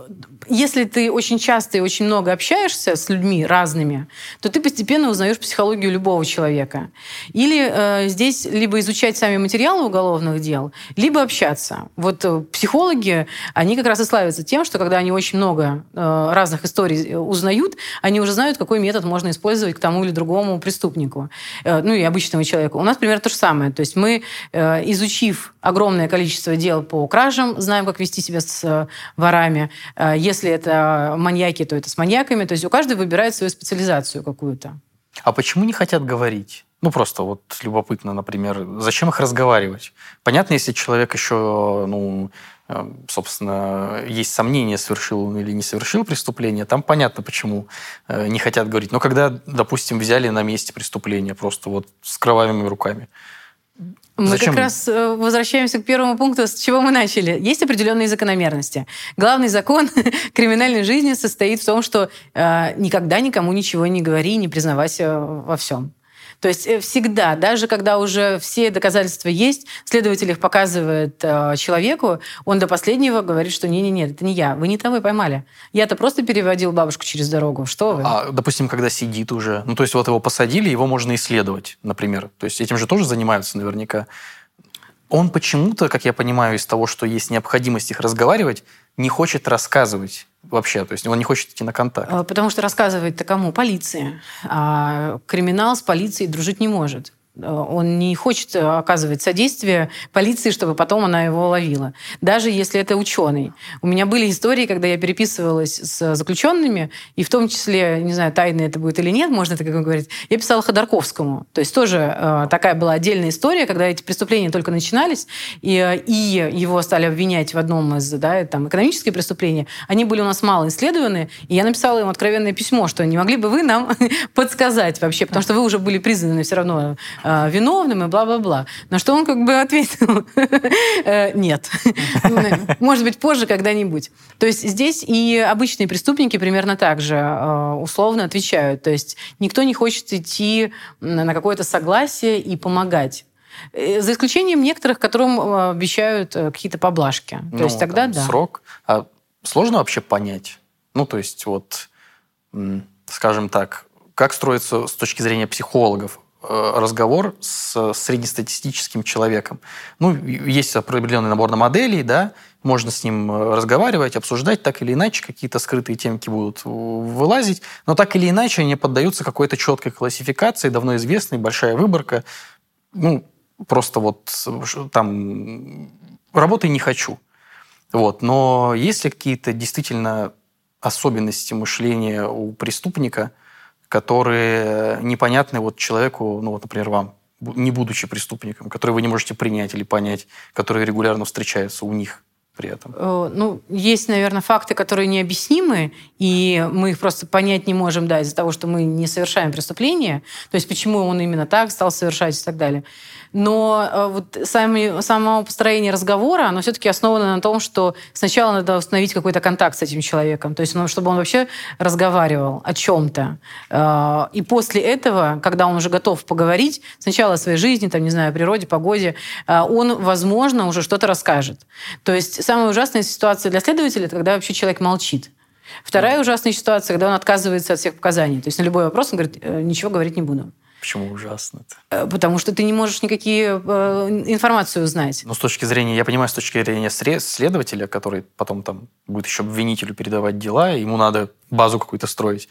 если ты очень часто и очень много общаешься с людьми разными, то ты постепенно узнаешь психологию любого человека. Или э, здесь либо изучать сами материалы уголовных дел, либо общаться. Вот э, психологи, они как раз и славятся тем, что когда они очень много э, разных историй э, узнают, они уже знают, какой метод можно использовать к тому или другому преступнику, э, ну и обычному человеку. У нас примерно то же самое. То есть мы, э, изучив огромное количество дел по кражам, знаем, как вести себя с Э, ворами. Э, если это маньяки, то это с маньяками. То есть у каждого выбирает свою специализацию какую-то. А почему не хотят говорить? Ну, просто вот любопытно, например, зачем их разговаривать? Понятно, если человек еще, ну, э, собственно, есть сомнения, совершил он или не совершил преступление, там понятно, почему не хотят говорить. Но когда, допустим, взяли на месте преступления просто вот с кровавыми руками, мы Зачем? как раз э, возвращаемся к первому пункту, с чего мы начали. Есть определенные закономерности. Главный закон криминальной жизни состоит в том, что э, никогда никому ничего не говори, не признавайся во всем. То есть э, всегда, даже когда уже все доказательства есть, следователь их показывает э, человеку, он до последнего говорит, что не-не-не, это не я, вы не того поймали. Я-то просто переводил бабушку через дорогу. Что вы? А, допустим, когда сидит уже, ну то есть вот его посадили, его можно исследовать, например. То есть этим же тоже занимаются наверняка. Он почему-то, как я понимаю, из того, что есть необходимость их разговаривать, не хочет рассказывать вообще, то есть он не хочет идти на контакт. А, потому что рассказывает-то кому? Полиции. А криминал с полицией дружить не может. Э, он не хочет оказывать содействие полиции, чтобы потом она его ловила. Даже если это ученый. У меня были истории, когда я переписывалась с заключенными, и в том числе, не знаю, тайны это будет или нет, можно так говорить, я писала Ходорковскому. То есть тоже э, такая была отдельная история, когда эти преступления только начинались, и, и его стали обвинять в одном из да, там, экономических преступлений. Они были у нас мало исследованы, и я написала им откровенное письмо, что не могли бы вы нам подсказать вообще, потому что вы уже были признаны все равно э, виновным и бла-бла-бла. На что он как бы ответил, «Э, нет. Может быть, позже когда-нибудь. То есть здесь и обычные преступники примерно так же э, условно отвечают. То есть никто не хочет идти на какое-то согласие и помогать. Э, за исключением некоторых, которым обещают какие-то поблажки. То ну, есть тогда да. Срок. А сложно вообще понять? Ну, то есть вот, скажем так, как строится с точки зрения психологов Э, разговор с среднестатистическим человеком. Ну, есть определенный набор на моделей, да, можно с ним э, разговаривать, обсуждать, так или иначе какие-то скрытые темки будут вылазить, но так или иначе они поддаются какой-то четкой классификации, давно известной, большая выборка. Ну, просто вот там работы не хочу. Вот. Но есть ли какие-то действительно особенности мышления у преступника – которые непонятны вот человеку, ну вот, например, вам, не будучи преступником, которые вы не можете принять или понять, которые регулярно встречаются у них при этом? Э, ну, есть, наверное, факты, которые необъяснимы, и мы их просто понять не можем, да, из-за того, что мы не совершаем преступления, то есть почему он именно так стал совершать и так далее. Но э, вот сами, само построение разговора, оно все-таки основано на том, что сначала надо установить какой-то контакт с этим человеком, то есть ну, чтобы он вообще разговаривал о чем-то. Э, и после этого, когда он уже готов поговорить, сначала о своей жизни, там, не знаю, о природе, погоде, э, он, возможно, уже что-то расскажет. То есть самая ужасная ситуация для следователя, это когда вообще человек молчит. Вторая ужасная ситуация, когда он отказывается от всех показаний. То есть на любой вопрос он говорит, ничего говорить не буду. Почему ужасно-то? Э, потому что ты не можешь никакие э, информацию узнать. Ну, с точки зрения, я понимаю, с точки зрения следователя, который потом там будет еще обвинителю передавать дела, ему надо базу какую-то строить.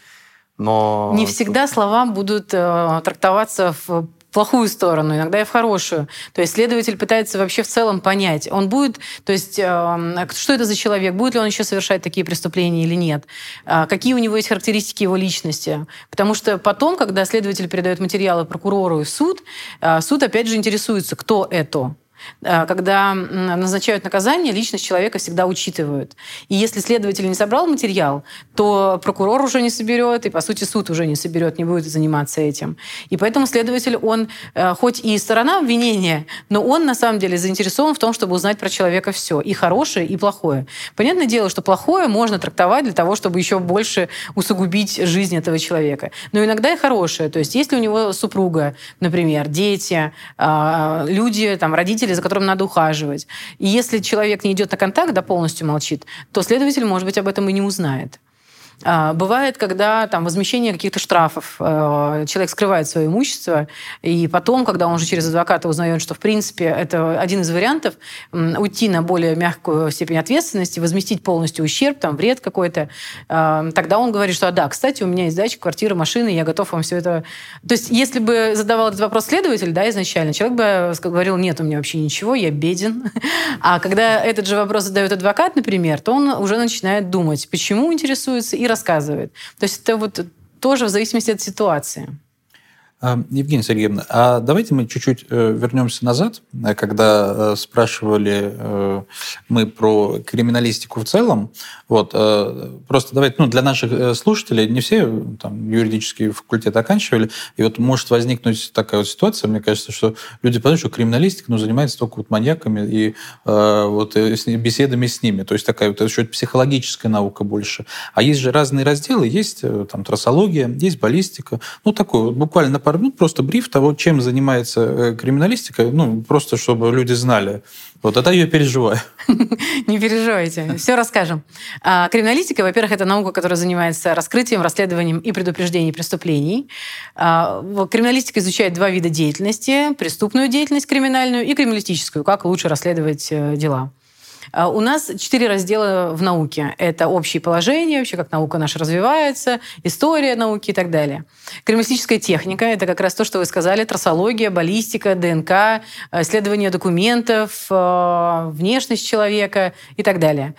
Но... Не всегда слова будут э, трактоваться в плохую сторону, иногда и в хорошую. То есть следователь пытается вообще в целом понять, он будет, то есть э, что это за человек, будет ли он еще совершать такие преступления или нет, э, какие у него есть характеристики его личности. Потому что потом, когда следователь передает материалы прокурору и суд, э, суд опять же интересуется, кто это. Э, когда назначают наказание, личность человека всегда учитывают. И если следователь не собрал материал, то прокурор уже не соберет, и, по сути, суд уже не соберет, не будет заниматься этим. И поэтому следователь, он э, хоть и сторона обвинения, но он на самом деле заинтересован в том, чтобы узнать про человека все, и хорошее, и плохое. Понятное дело, что плохое можно трактовать для того, чтобы еще больше усугубить жизнь этого человека. Но иногда и хорошее. То есть если у него супруга, например, дети, а, люди, там, родители, за которыми надо ухаживать, и если человек не идет на контакт, да полностью молчит, то следователь, может быть, об этом и не узнает. А, бывает, когда там возмещение каких-то штрафов, э, человек скрывает свое имущество, и потом, когда он уже через адвоката узнает, что, в принципе, это один из вариантов, уйти на более мягкую степень ответственности, возместить полностью ущерб, там, вред какой-то, а, тогда он говорит, что, а, да, кстати, у меня есть дача, квартира, машина, я готов вам все это... То есть, если бы задавал этот вопрос следователь, да, изначально, человек бы говорил, нет, у меня вообще ничего, я беден. А когда этот же вопрос задает адвокат, например, то он уже начинает думать, почему интересуется, и рассказывает. То есть это вот тоже в зависимости от ситуации. А, Евгения Сергеевна, а давайте мы чуть-чуть э, вернемся назад, э, когда э, спрашивали мы про криминалистику в целом. Вот, просто давайте, ну, для наших слушателей, не все там юридический факультет оканчивали, и вот может возникнуть такая вот ситуация, мне кажется, что люди подумают, что криминалистика ну, занимается только вот маньяками и вот беседами с ними. То есть такая вот еще психологическая наука больше. А есть же разные разделы, есть там трассология, есть баллистика, ну, такой буквально пару минут просто бриф того, чем занимается э, криминалистика, ну, просто чтобы люди знали. Вот это я переживаю. Не переживайте, все расскажем. А, криминалистика, во-первых, это наука, которая занимается раскрытием, расследованием и предупреждением преступлений. А, криминалистика изучает два вида деятельности. Преступную деятельность криминальную и криминалистическую, как лучше расследовать э, дела. А, у нас четыре раздела в науке. Это общие положения, вообще как наука наша развивается, история науки и так далее. Криминалистическая техника – это как раз то, что вы сказали, трассология, баллистика, ДНК, исследование документов, а, внешность человека и так далее.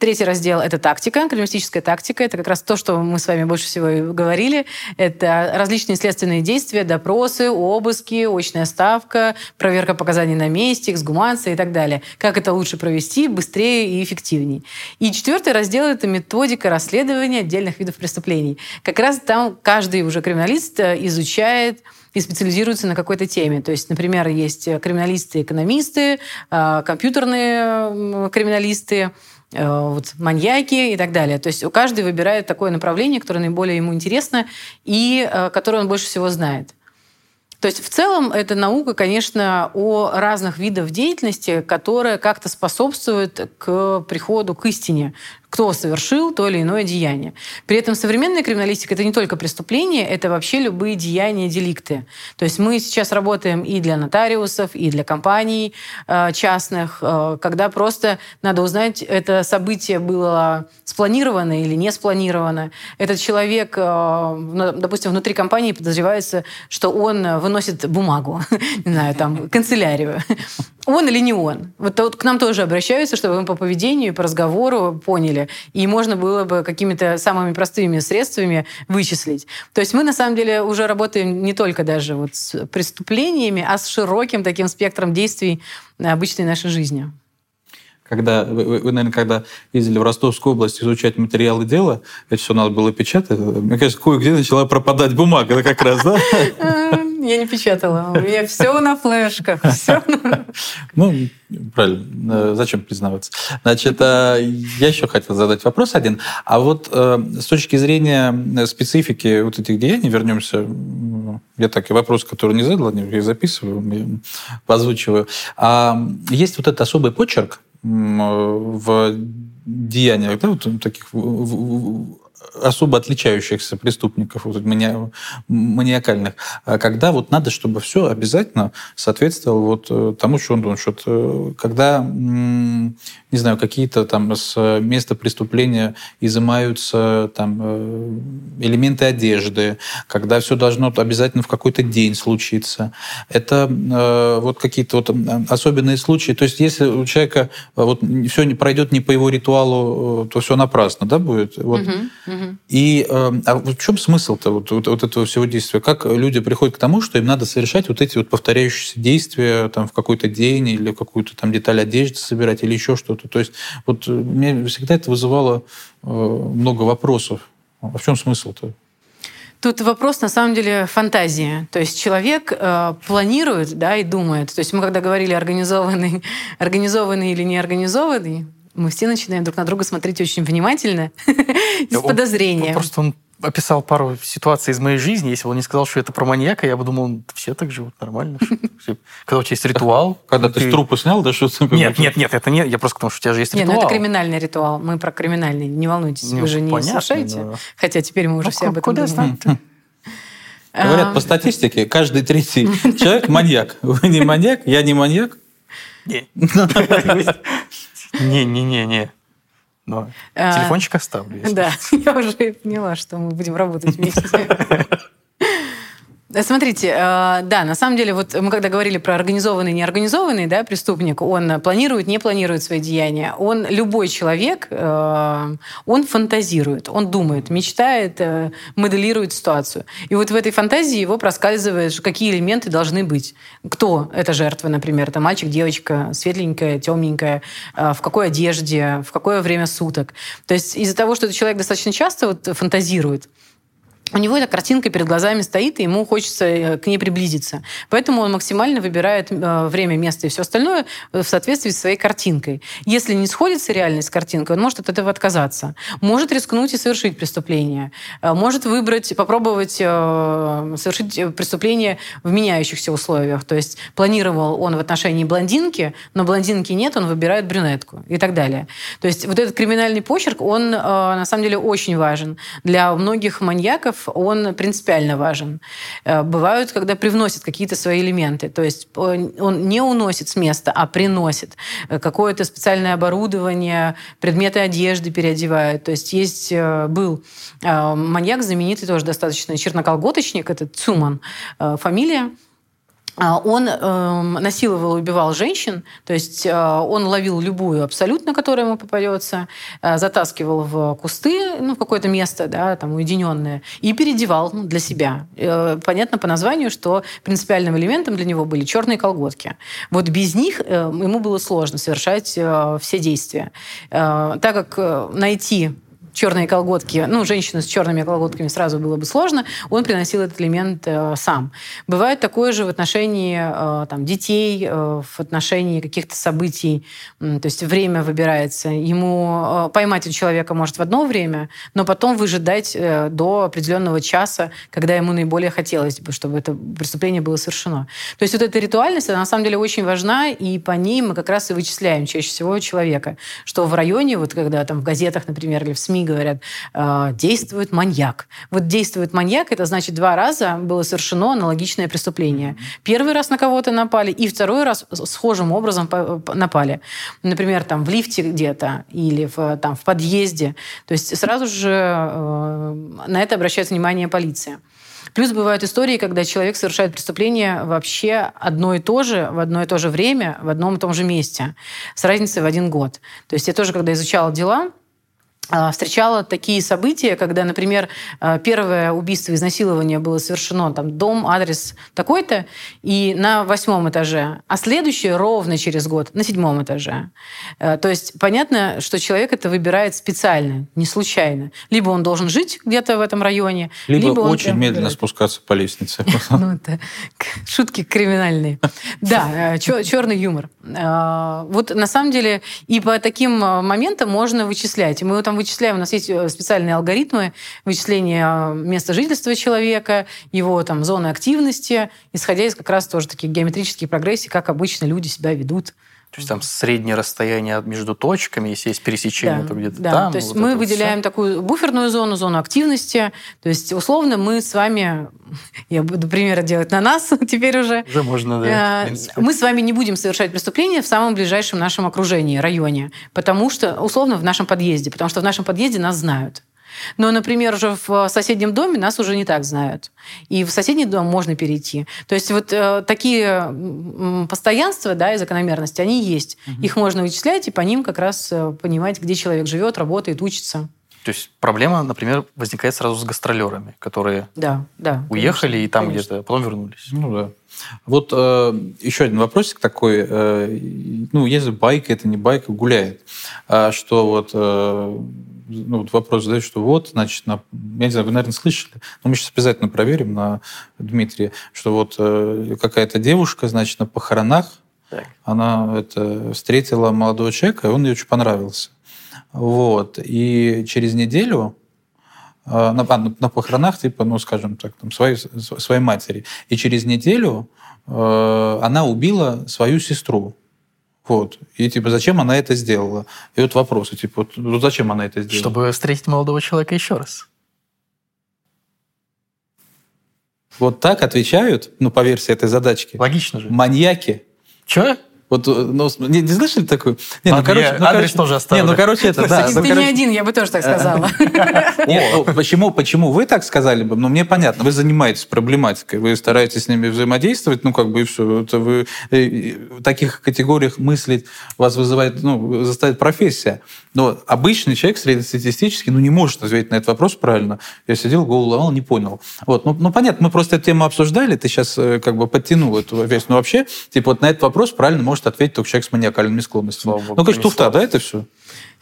Третий раздел – это тактика, криминалистическая тактика. Это как раз то, что мы с вами больше всего говорили. Это различные следственные действия, допросы, обыски, очная ставка, проверка показаний на месте, эксгумация и так далее. Как это лучше провести быстрее и эффективнее. И четвертый раздел – это методика расследования отдельных видов преступлений. Как раз там каждый уже криминалист э, изучает и специализируется на какой-то теме. То есть, например, есть криминалисты-экономисты, э, компьютерные криминалисты, вот, маньяки и так далее. То есть у каждого выбирает такое направление, которое наиболее ему интересно и э, которое он больше всего знает. То есть в целом эта наука, конечно, о разных видах деятельности, которая как-то способствует к приходу к истине, кто совершил то или иное деяние. При этом современная криминалистика — это не только преступления, это вообще любые деяния, деликты. То есть мы сейчас работаем и для нотариусов, и для компаний э, частных, э, когда просто надо узнать, это событие было спланировано или не спланировано. Этот человек, э, допустим, внутри компании подозревается, что он выносит бумагу, не знаю, там, канцелярию. Он или не он? Вот, к нам тоже обращаются, чтобы мы по поведению, по разговору поняли, деле. И можно было бы какими-то самыми простыми средствами вычислить. То есть мы, на самом деле, уже работаем не только даже вот с преступлениями, а с широким таким спектром действий обычной нашей жизни когда вы, вы, наверное, когда ездили в Ростовскую область изучать материалы дела, это все надо было печатать. Мне кажется, кое-где начала пропадать бумага, это как раз, да? Я не печатала. У меня все на флешках. Все. Ну, правильно. Э, зачем признаваться? Значит, э, я еще хотел задать вопрос один. А вот э, с точки зрения специфики вот этих деяний, вернемся, я так и вопрос, который не задал, я записываю, позвучиваю. А есть вот этот особый почерк, в деяниях, да, вот таких особо отличающихся преступников, вот, мани... маниакальных, а когда вот надо, чтобы все обязательно соответствовало вот э, тому, что он думает, э, когда, не знаю, какие-то там с места преступления изымаются там э, элементы одежды, когда все должно обязательно в какой-то день случиться. Это вот какие-то вот особенные случаи. То есть если у человека вот все не пройдет не по его ритуалу, то все напрасно, да, будет? Вот. Угу. Угу. И э, а в чем смысл-то вот, вот, вот этого всего действия? Как люди приходят к тому, что им надо совершать вот эти вот повторяющиеся действия там, в какой-то день или какую-то там деталь одежды собирать или еще что-то? То есть вот э, мне всегда это вызывало э, много вопросов. А в чем смысл-то? Тут вопрос, на самом деле, фантазии. То есть человек э, планирует да, и думает. То есть мы когда говорили организованный, организованный или неорганизованный, мы все начинаем друг на друга смотреть очень внимательно, с подозрением. Просто он описал пару ситуаций из моей жизни. Если бы он не сказал, что это про маньяка, я бы думал, все так живут нормально. Когда у тебя есть ритуал... Когда ты с трупа снял, да, что Нет, нет, нет, это не... Я просто потому, что у тебя же есть ритуал. Нет, ну это криминальный ритуал. Мы про криминальный. Не волнуйтесь, вы же не слушаете. Хотя теперь мы уже ну, все об этом думаем. Говорят, а. по статистике, каждый третий человек маньяк. Вы не маньяк, я не маньяк. Не-не-не-не. Но а, телефончик оставлю. Да, я уже поняла, что мы будем работать вместе. Э, смотрите, э, да, на самом деле, вот мы когда говорили про организованный неорганизованный да, преступник, он планирует, не планирует свои деяния. Он, любой человек, э, он фантазирует, он думает, мечтает, моделирует ситуацию. И вот в этой фантазии его проскальзывает, какие элементы должны быть. Кто эта жертва, например, это мальчик, девочка, светленькая, темненькая, в какой одежде, в какое время суток. То есть из-за того, что этот человек достаточно часто вот фантазирует, у него эта картинка перед глазами стоит, и ему хочется э, к ней приблизиться. Поэтому он максимально выбирает э, время, место и все остальное в соответствии с своей картинкой. Если не сходится реальность с картинкой, он может от этого отказаться. Может рискнуть и совершить преступление. Э, может выбрать, попробовать совершить преступление в меняющихся условиях. То есть планировал он в отношении блондинки, но блондинки нет, он выбирает брюнетку и так далее. То есть вот этот криминальный почерк, он на самом деле очень важен. Для многих маньяков он принципиально важен. Э, бывают, когда привносят какие-то свои элементы. То есть он не уносит с места, а приносит э, какое-то специальное оборудование, предметы одежды переодевают. То есть есть э, был маньяк знаменитый тоже достаточно, черноколготочник, это Цуман фамилия. А, он э, насиловал и убивал женщин, то есть э, он ловил любую абсолютно, которая ему попадется, э, затаскивал в кусты, ну, в какое-то место, да, там, уединенное, и переодевал ну, для себя. Э, понятно по названию, что принципиальным элементом для него были черные колготки. Вот без них э, ему было сложно совершать э, все действия. Э, так как э, найти черные колготки, ну, женщину с черными колготками сразу было бы сложно, он приносил этот элемент э, сам. Бывает такое же в отношении э, там, детей, э, в отношении каких-то событий, э, то есть время выбирается. Ему э, поймать у человека может в одно время, но потом выжидать э, до определенного часа, когда ему наиболее хотелось бы, чтобы это преступление было совершено. То есть вот эта ритуальность, она на самом деле очень важна, и по ней мы как раз и вычисляем чаще всего человека, что в районе, вот когда там в газетах, например, или в СМИ говорят, э, действует маньяк. Вот действует маньяк, это значит, два раза было совершено аналогичное преступление. Первый раз на кого-то напали, и второй раз схожим образом напали. Например, там в лифте где-то или в, там, в подъезде. То есть сразу же э, на это обращает внимание полиция. Плюс бывают истории, когда человек совершает преступление вообще одно и то же, в одно и то же время, в одном и том же месте, с разницей в один год. То есть я тоже, когда изучала дела, а, встречала такие события, когда, например, а, первое убийство, изнасилование было совершено, там, дом, адрес такой-то, и на восьмом этаже, а следующее ровно через год на седьмом этаже. А, то есть понятно, что человек это выбирает специально, не случайно. Либо он должен жить где-то в этом районе, либо, либо очень медленно выбирает. спускаться по лестнице. Ну, это шутки криминальные. Да, черный юмор. Вот на самом деле и по таким моментам можно вычислять. Мы там вычисляем, у нас есть э, специальные алгоритмы вычисления места жительства человека, его там зоны активности, исходя из как раз тоже таких геометрических прогрессий, как обычно люди себя ведут. То есть там среднее расстояние между точками, если есть пересечение, да, то где-то да. там. То есть вот мы выделяем все. такую буферную зону, зону активности. То есть условно мы с вами, я буду примеры делать на нас теперь уже. Уже можно, да. Э, мы с вами не будем совершать преступления в самом ближайшем нашем окружении, районе, потому что условно в нашем подъезде, потому что в нашем подъезде нас знают. Но, например, уже в соседнем доме нас уже не так знают. И в соседний дом можно перейти. То есть вот э, такие постоянства да, и закономерности, они есть. Угу. Их можно вычислять и по ним как раз э, понимать, где человек живет, работает, учится. То есть проблема, например, возникает сразу с гастролерами, которые да, да, уехали конечно, и там где-то, а потом вернулись. Ну да. Вот э, еще один вопросик такой. Э, ну, если байка, это не байка, гуляет. А что вот, э, ну, вот вопрос задают, что вот, значит, на, я не знаю, вы, наверное, слышали, но мы сейчас обязательно проверим на Дмитрия, что вот э, какая-то девушка, значит, на похоронах, так. она это, встретила молодого человека, и он ей очень понравился. Вот. И через неделю э, на, на похоронах, типа, ну, скажем так, там, своей, своей матери. И через неделю э, она убила свою сестру. Вот. И типа, зачем она это сделала? И вот вопросы, типа, вот, ну, зачем она это сделала? Чтобы встретить молодого человека еще раз. Вот так отвечают, ну, по версии этой задачки. Логично же. Маньяки. Че? Вот, э, ну, не, не слышали такую? Не, ну, короче, ну, адрес короче, тоже оставлю. Не, ну, короче, это, да. Ты, ну, короче... не один, я бы тоже так сказала. Ну, почему, почему вы так сказали бы? Ну, мне понятно, вы занимаетесь проблематикой, вы стараетесь с ними взаимодействовать, ну, как бы и все. Это вы э, в таких категориях мыслить вас вызывает, ну, заставит профессия. Но обычный человек среднестатистический, ну, не может ответить на этот вопрос правильно. Я сидел, голову ломал, не понял. Вот, ну, ну, понятно, мы просто эту тему обсуждали, ты сейчас э, как бы подтянул эту вещь. Но вообще, типа, вот на этот вопрос правильно может ответить только человек с маниакальными склонностями. Богу, ну, конечно, туфта, да, это все?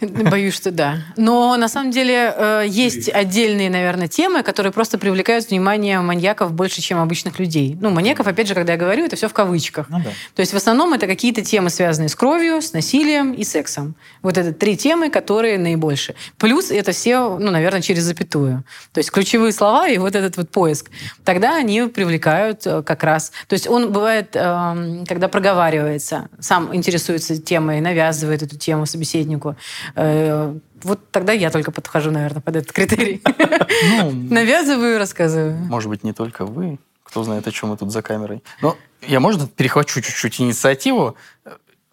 Боюсь, что да. Но на самом деле э, есть отдельные, наверное, темы, которые просто привлекают внимание маньяков больше, чем обычных людей. Ну, маньяков, опять же, когда я говорю, это все в кавычках. Ну, да. То есть в основном это какие-то темы, связанные с кровью, с насилием и сексом. Вот это три темы, которые наибольше. Плюс это все, ну, наверное, через запятую. То есть ключевые слова и вот этот вот поиск. Тогда они привлекают э, как раз. То есть он бывает, эм, когда проговаривается, сам интересуется темой, навязывает эту тему собеседнику. Э, вот тогда я только подхожу, наверное, под этот критерий. Ну, Навязываю, рассказываю. Может быть, не только вы. Кто знает, о чем мы тут за камерой. Но я, можно, перехвачу чуть-чуть инициативу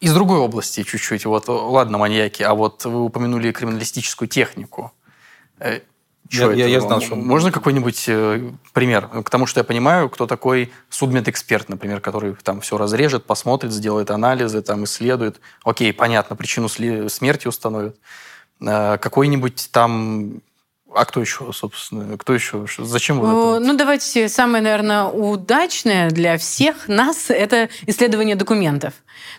из другой области чуть-чуть. Вот, ладно, маньяки, а вот вы упомянули криминалистическую технику. Что я, я, я знал, что... Можно какой-нибудь э, пример? К тому, что я понимаю, кто такой судмедэксперт, например, который там все разрежет, посмотрит, сделает анализы, там исследует. Окей, понятно, причину смерти установит. Э, какой-нибудь там а кто еще, собственно, кто еще? Зачем вы это? Ну, давайте самое, наверное, удачное для всех нас – это исследование документов.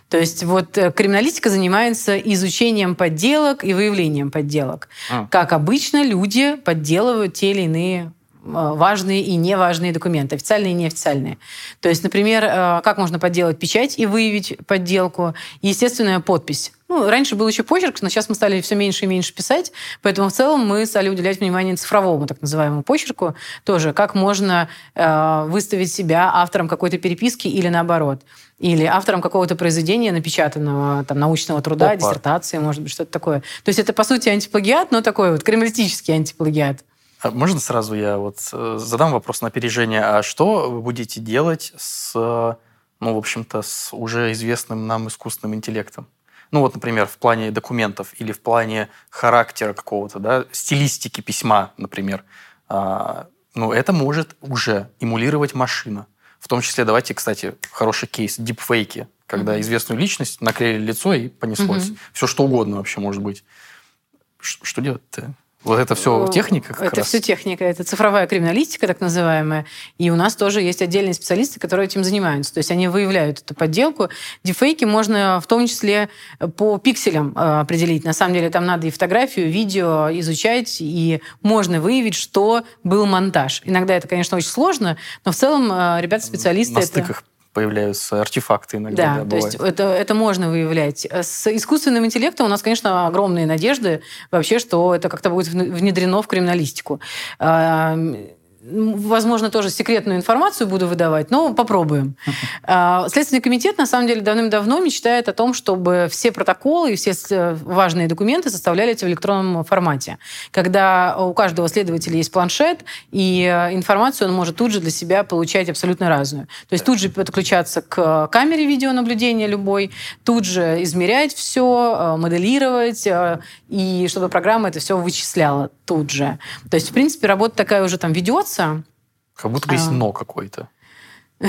То есть вот э, криминалистика занимается изучением подделок и выявлением подделок. А. Как обычно люди подделывают те или иные важные и неважные документы, официальные и неофициальные. То есть, например, э, как можно подделать печать и выявить подделку, естественная подпись. Ну, раньше был еще почерк, но сейчас мы стали все меньше и меньше писать, поэтому в целом мы стали уделять внимание цифровому, так называемому почерку, тоже, как можно э, выставить себя автором какой-то переписки или наоборот, или автором какого-то произведения напечатанного, там, научного труда, Опа. диссертации, может быть, что-то такое. То есть это, по сути, антиплагиат, но такой вот криминалистический антиплагиат. А можно сразу я вот э, задам вопрос на опережение? А что вы будете делать с, ну, в общем-то, с уже известным нам искусственным интеллектом? Ну вот, например, в плане документов или в плане характера какого-то, да, стилистики письма, например. А, ну, это может уже эмулировать машина. В том числе, давайте, кстати, хороший кейс, дипфейки, когда mm-hmm. известную личность наклеили лицо и понеслось. Mm-hmm. Все что угодно вообще может быть. Ш- что делать-то? Вот это все техника? Как это раз? все техника, это цифровая криминалистика, так называемая. И у нас тоже есть отдельные специалисты, которые этим занимаются. То есть они выявляют эту подделку. Дефейки можно в том числе по пикселям э, определить. На самом деле там надо и фотографию, и видео изучать, и можно выявить, что был монтаж. Иногда это, конечно, очень сложно, но в целом э, ребята-специалисты... На стыках появляются артефакты иногда. Да, да то есть это, это можно выявлять. С искусственным интеллектом у нас, конечно, огромные надежды вообще, что это как-то будет внедрено в криминалистику. Возможно, тоже секретную информацию буду выдавать, но попробуем. А, Следственный комитет, на самом деле, давным-давно мечтает о том, чтобы все протоколы и все важные документы составлялись в электронном формате. Когда у каждого следователя есть планшет, и э, информацию он может тут же для себя получать абсолютно разную. То есть тут же подключаться к камере видеонаблюдения любой, тут же измерять все, э, моделировать, э, и чтобы программа это все вычисляла тут же. То есть, в принципе, работа такая уже там ведется. Как будто бы есть а... но какой-то.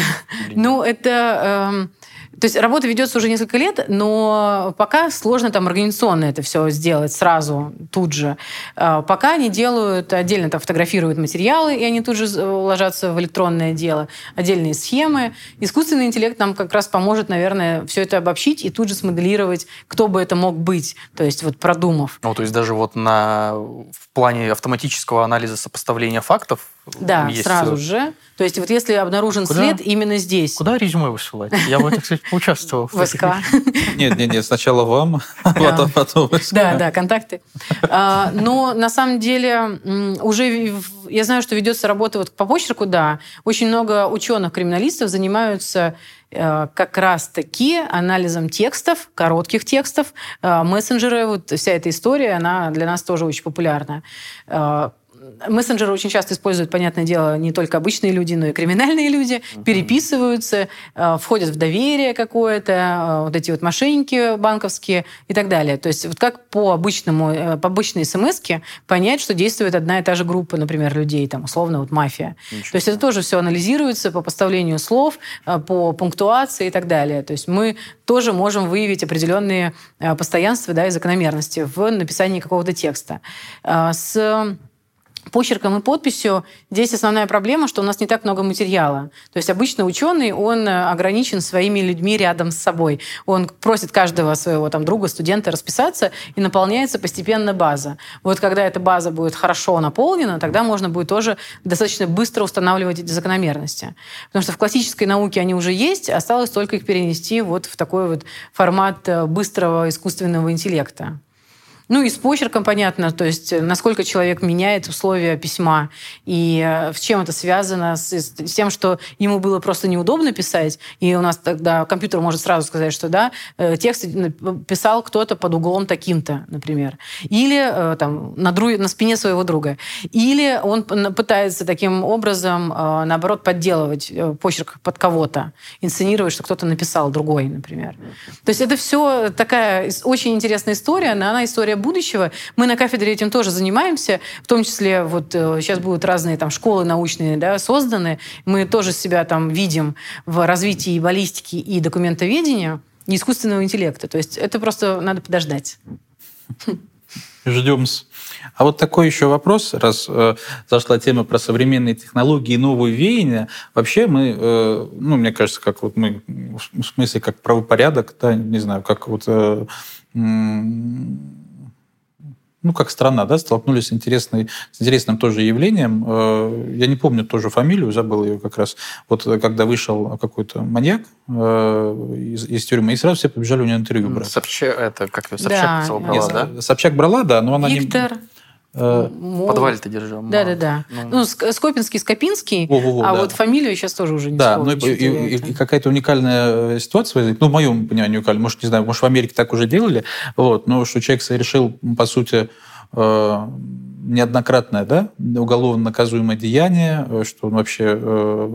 Ну, это... Эм, То есть работа ведется уже несколько лет, но пока сложно там организационно это все сделать сразу, тут же. А, пока они делают, отдельно там фотографируют материалы, и они тут же ложатся в электронное дело, отдельные схемы. Искусственный интеллект нам как раз поможет, наверное, все это обобщить и тут же смоделировать, кто бы это мог быть, то есть вот продумав. Ну, то есть даже вот на, в плане автоматического анализа сопоставления фактов да, есть... сразу же. То есть вот если обнаружен Куда? след именно здесь. Куда резюме высылать? Я в этом, кстати, поучаствовал. В СК. Нет, нет, нет, сначала вам, а потом, потом СК. Да, да, контакты. А, но на самом деле уже я знаю, что ведется работа вот по почерку, да. Очень много ученых-криминалистов занимаются э, как раз-таки анализом текстов, коротких текстов. Э, мессенджеры, вот вся эта история, она для нас тоже очень популярна мессенджеры очень часто используют, понятное дело, не только обычные люди, но и криминальные люди, uh-huh. переписываются, э, входят в доверие какое-то, э, вот эти вот мошенники банковские и так далее. То есть вот как по обычному, э, по обычной смс понять, что действует одна и та же группа, например, людей, там, условно, вот мафия. Ничего. То есть это тоже все анализируется по поставлению слов, по пунктуации и так далее. То есть мы тоже можем выявить определенные постоянства да, и закономерности в написании какого-то текста. С почерком и подписью здесь основная проблема, что у нас не так много материала. То есть обычно ученый, он э, ограничен своими людьми рядом с собой. Он просит каждого своего там, друга, студента расписаться, и наполняется постепенно база. Вот когда эта база будет хорошо наполнена, тогда можно будет тоже достаточно быстро устанавливать эти закономерности. Потому что в классической науке они уже есть, осталось только их перенести вот в такой вот формат э, быстрого искусственного интеллекта. Ну и с почерком понятно, то есть э, насколько человек меняет условия письма и э, с чем это связано, с, с тем, что ему было просто неудобно писать, и у нас тогда компьютер может сразу сказать, что да, э, текст писал кто-то под углом таким-то, например. Или там на, друг, на спине своего друга. Или он пытается таким образом, наоборот, подделывать почерк под кого-то, инсценировать, что кто-то написал другой, например. То есть это все такая очень интересная история, она история будущего. Мы на кафедре этим тоже занимаемся, в том числе вот сейчас э, будут разные там школы научные да, созданы. Мы тоже себя там видим в развитии баллистики и документоведения, и искусственного интеллекта. То есть это просто надо подождать. Ждем. А вот такой еще вопрос, раз э, зашла тема про современные технологии и новые веяния. Вообще мы, э, ну, мне кажется, как вот мы, в смысле, как правопорядок, да, не знаю, как вот э, ну, как страна, да, столкнулись с, интересной, с интересным тоже явлением. Э, я не помню тоже фамилию, забыл ее как раз. Вот когда вышел какой-то маньяк э, из, из тюрьмы, и сразу все побежали у него интервью брать. Собчак, это как Собчак да, брала, да? Собчак брала, да, но она Виктор. не... Э, в подвале ты держал. Да, да, да. Ну, ну Скопинский, Скопинский, во, а да. вот фамилию сейчас тоже уже не Да, ну и, и, и какая-то уникальная ситуация возникла, ну, в моем понимании уникальная, может, не знаю, может, в Америке так уже делали, вот, но что человек совершил, по сути, э, неоднократное да, уголовно наказуемое деяние, э, что он вообще э,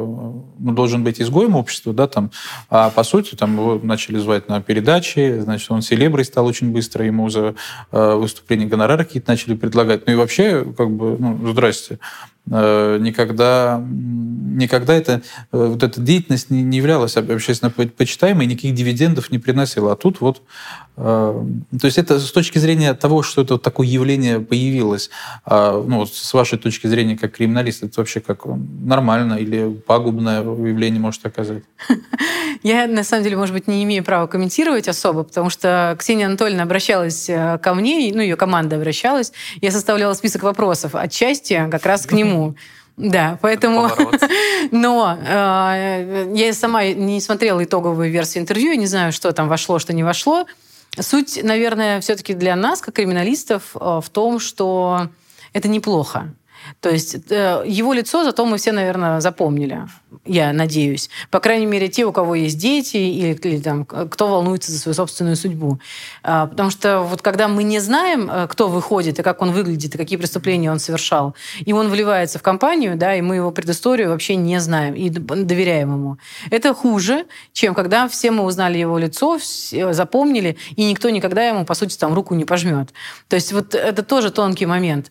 ну, должен быть изгоем общества, да, там, а по сути там его начали звать на передачи, значит, он селеброй стал очень быстро, ему за э, выступление гонорары какие-то начали предлагать. Ну и вообще, как бы, ну, здрасте, никогда, никогда это, вот эта деятельность не являлась общественно почитаемой, никаких дивидендов не приносила. А тут вот то есть это с точки зрения того, что это вот такое явление появилось, а, ну, с вашей точки зрения как криминалист, это вообще как нормально или пагубное явление может оказать? Я, на самом деле, может быть, не имею права комментировать особо, потому что Ксения Анатольевна обращалась э, ко мне, ну, ее команда обращалась, я составляла список вопросов, отчасти как раз к нему. Да, поэтому... Но э, я сама не смотрела итоговую версию интервью, я не знаю, что там вошло, что не вошло. Суть, наверное, все-таки для нас, как криминалистов, э, в том, что это неплохо. То есть э, его лицо зато мы все, наверное, запомнили, я надеюсь. По крайней мере, те, у кого есть дети или, или там, кто волнуется за свою собственную судьбу. А, потому что вот когда мы не знаем, э, кто выходит и как он выглядит, и какие преступления он совершал, и он вливается в компанию, да, и мы его предысторию вообще не знаем и доверяем ему. Это хуже, чем когда все мы узнали его лицо, запомнили, и никто никогда ему, по сути, там руку не пожмет. То есть вот это тоже тонкий момент.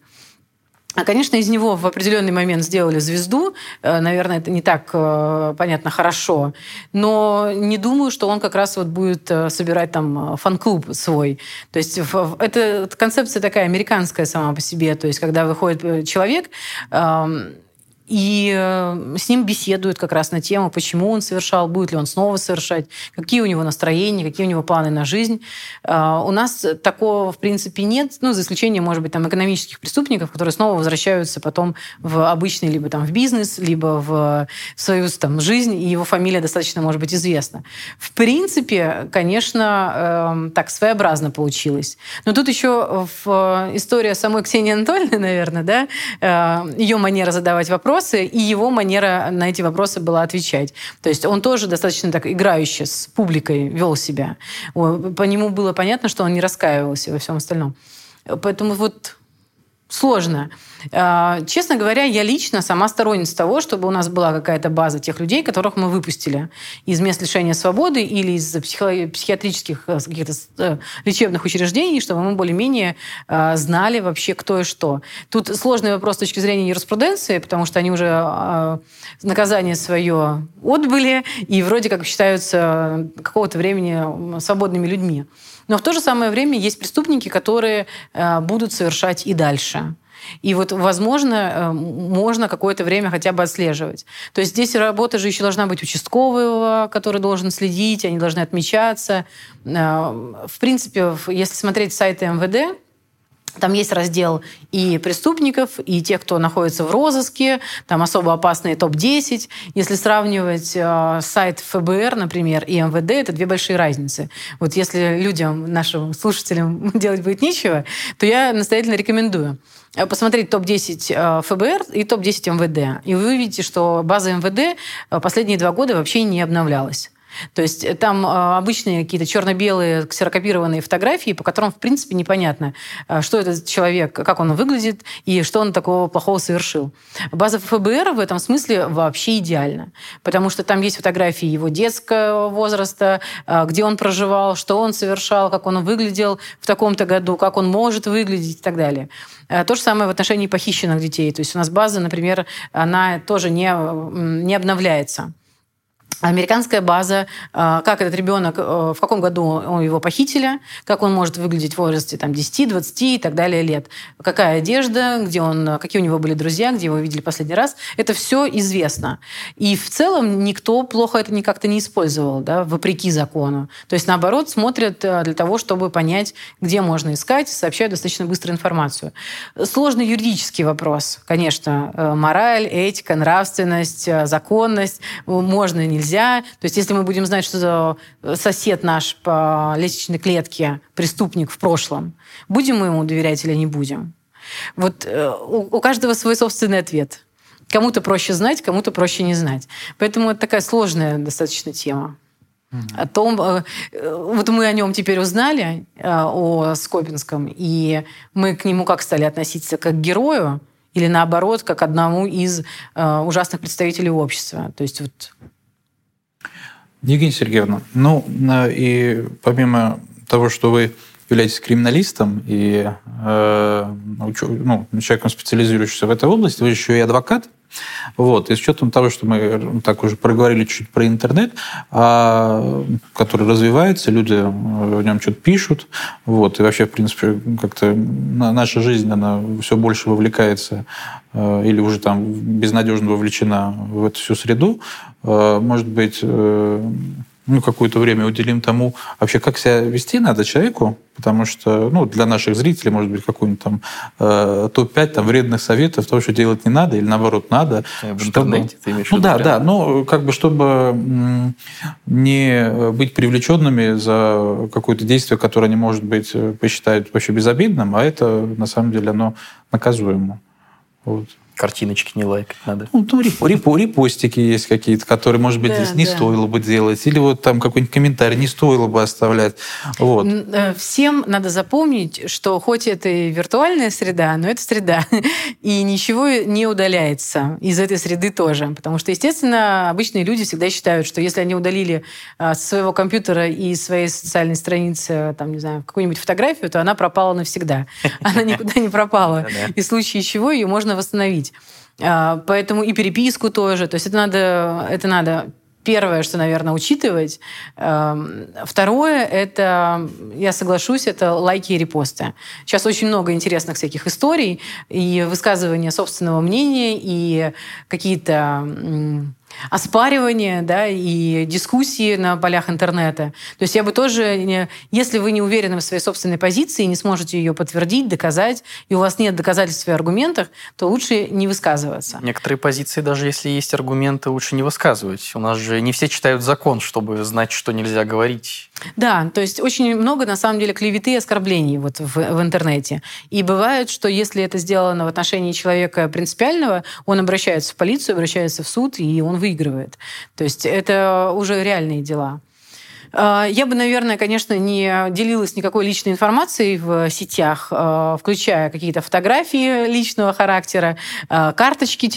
А, Конечно, из него в определенный момент сделали звезду. Э, наверное, это не так э, понятно хорошо. Но не думаю, что он как раз вот будет э, собирать там фан-клуб свой. То есть это концепция такая американская сама по себе. То есть когда выходит человек, и э, с ним беседуют как раз на тему, почему он совершал, будет ли он снова совершать, какие у него настроения, какие у него планы на жизнь. А, у нас такого, в принципе, нет, ну, за исключением, может быть, там, экономических преступников, которые снова возвращаются потом в обычный, либо там в бизнес, либо в свою там, жизнь, и его фамилия достаточно, может быть, известна. В принципе, конечно, эм, так своеобразно получилось. Но тут еще в история самой Ксении Анатольевны, наверное, да, э, ее манера задавать вопросы, вопросы, и его манера на эти вопросы была отвечать. То есть он тоже достаточно так играюще с публикой вел себя. По нему было понятно, что он не раскаивался во всем остальном. Поэтому вот сложно. А, честно говоря, я лично сама сторонница того, чтобы у нас была какая-то база тех людей, которых мы выпустили из мест лишения свободы или из психиатрических э, каких-то э, лечебных учреждений, чтобы мы более-менее а, знали вообще кто и что. Тут сложный вопрос с точки зрения юриспруденции, потому что они уже а, наказание свое отбыли и вроде как считаются какого-то времени свободными людьми. Но в то же самое время есть преступники, которые будут совершать и дальше. И вот, возможно, э, можно какое-то время хотя бы отслеживать. То есть здесь работа же еще должна быть участкового, который должен следить, они должны отмечаться. Э, в принципе, если смотреть сайты МВД, там есть раздел и преступников, и тех, кто находится в розыске, там особо опасные топ-10. Если сравнивать э, сайт ФБР, например, и МВД, это две большие разницы. Вот если людям, нашим слушателям делать будет нечего, то я настоятельно рекомендую э, посмотреть топ-10 э, ФБР и топ-10 МВД. И вы увидите, что база МВД э, последние два года вообще не обновлялась. То есть э, там э, обычные какие-то черно-белые ксерокопированные фотографии, по которым, в принципе, непонятно, э, что этот человек, как он выглядит и что он такого плохого совершил. База ФБР в этом смысле вообще идеальна, потому что там есть фотографии его детского возраста, где он проживал, что он совершал, как он выглядел в таком-то году, как он может выглядеть и так далее. То же самое в отношении похищенных детей. То есть у нас база, например, она тоже не, не обновляется американская база, а, как этот ребенок, э, в каком году его похитили, как он может выглядеть в возрасте там, 10, 20 и так далее лет, какая одежда, где он, какие у него были друзья, где его видели последний раз. Это все известно. И в целом никто плохо это никак то не использовал, да, вопреки закону. То есть, наоборот, смотрят э, для того, чтобы понять, где можно искать, сообщают достаточно быстро информацию. Сложный юридический вопрос, конечно. Э, мораль, этика, нравственность, законность. Можно, нельзя нельзя. То есть если мы будем знать, что сосед наш по лестничной клетке преступник в прошлом, будем мы ему доверять или не будем? Вот э, у каждого свой собственный ответ. Кому-то проще знать, кому-то проще не знать. Поэтому это такая сложная достаточно тема. О том, э, вот мы о нем теперь узнали, э, о Скопинском, и мы к нему как стали относиться, как к герою, или наоборот, как одному из ужасных представителей общества. То есть вот Евгения Сергеевна, ну и помимо того, что вы являетесь криминалистом и э, ну, человеком, специализирующимся в этой области, вы еще и адвокат. Вот. И с учетом того, что мы так уже проговорили чуть про интернет, а, который развивается, люди в нем что-то пишут, вот, и вообще, в принципе, как-то наша жизнь, она все больше вовлекается э, или уже там безнадежно вовлечена в эту всю среду, э, может быть, э, ну, какое-то время уделим тому, вообще, как себя вести надо человеку, потому что, ну, для наших зрителей, может быть, какой-нибудь там э, топ-5 там вредных советов, того, что делать не надо, или наоборот надо. В чтобы... интернете ты имеешь Ну, да, прям... да, ну, как бы, чтобы не быть привлеченными за какое-то действие, которое они, может быть, посчитают вообще безобидным, а это, на самом деле, оно наказуемо. Вот. Картиночки не лайкать надо. Ну, ну реп, реп, репостики есть какие-то, которые, может быть, да, не да. стоило бы делать. Или вот там какой-нибудь комментарий не стоило бы оставлять. Вот. Э, всем надо запомнить, что хоть это и виртуальная среда, но это среда. И ничего не удаляется из этой среды тоже. Потому что, естественно, обычные люди всегда считают, что если они удалили а, со своего компьютера и своей социальной страницы, там, не знаю, какую-нибудь фотографию, то она пропала навсегда. Она никуда не пропала. И в случае чего ее можно восстановить обсудить. А, поэтому и переписку тоже. То есть это надо, это надо первое, что, наверное, учитывать. Эм, второе, это, я соглашусь, это лайки и репосты. Сейчас очень много интересных всяких историй и высказывания собственного мнения, и какие-то оспаривания да, и дискуссии на полях интернета. То есть я бы тоже, если вы не уверены в своей собственной позиции, не сможете ее подтвердить, доказать, и у вас нет доказательств в аргументах, то лучше не высказываться. Некоторые позиции, даже если есть аргументы, лучше не высказывать. У нас же не все читают закон, чтобы знать, что нельзя говорить. Да, то есть очень много, на самом деле, клеветы и оскорблений вот в, в интернете. И бывает, что если это сделано в отношении человека принципиального, он обращается в полицию, обращается в суд, и он выигрывает. То есть это уже реальные дела. А, я бы, наверное, конечно, не делилась никакой личной информацией в сетях, а, включая какие-то фотографии личного характера, а, карточки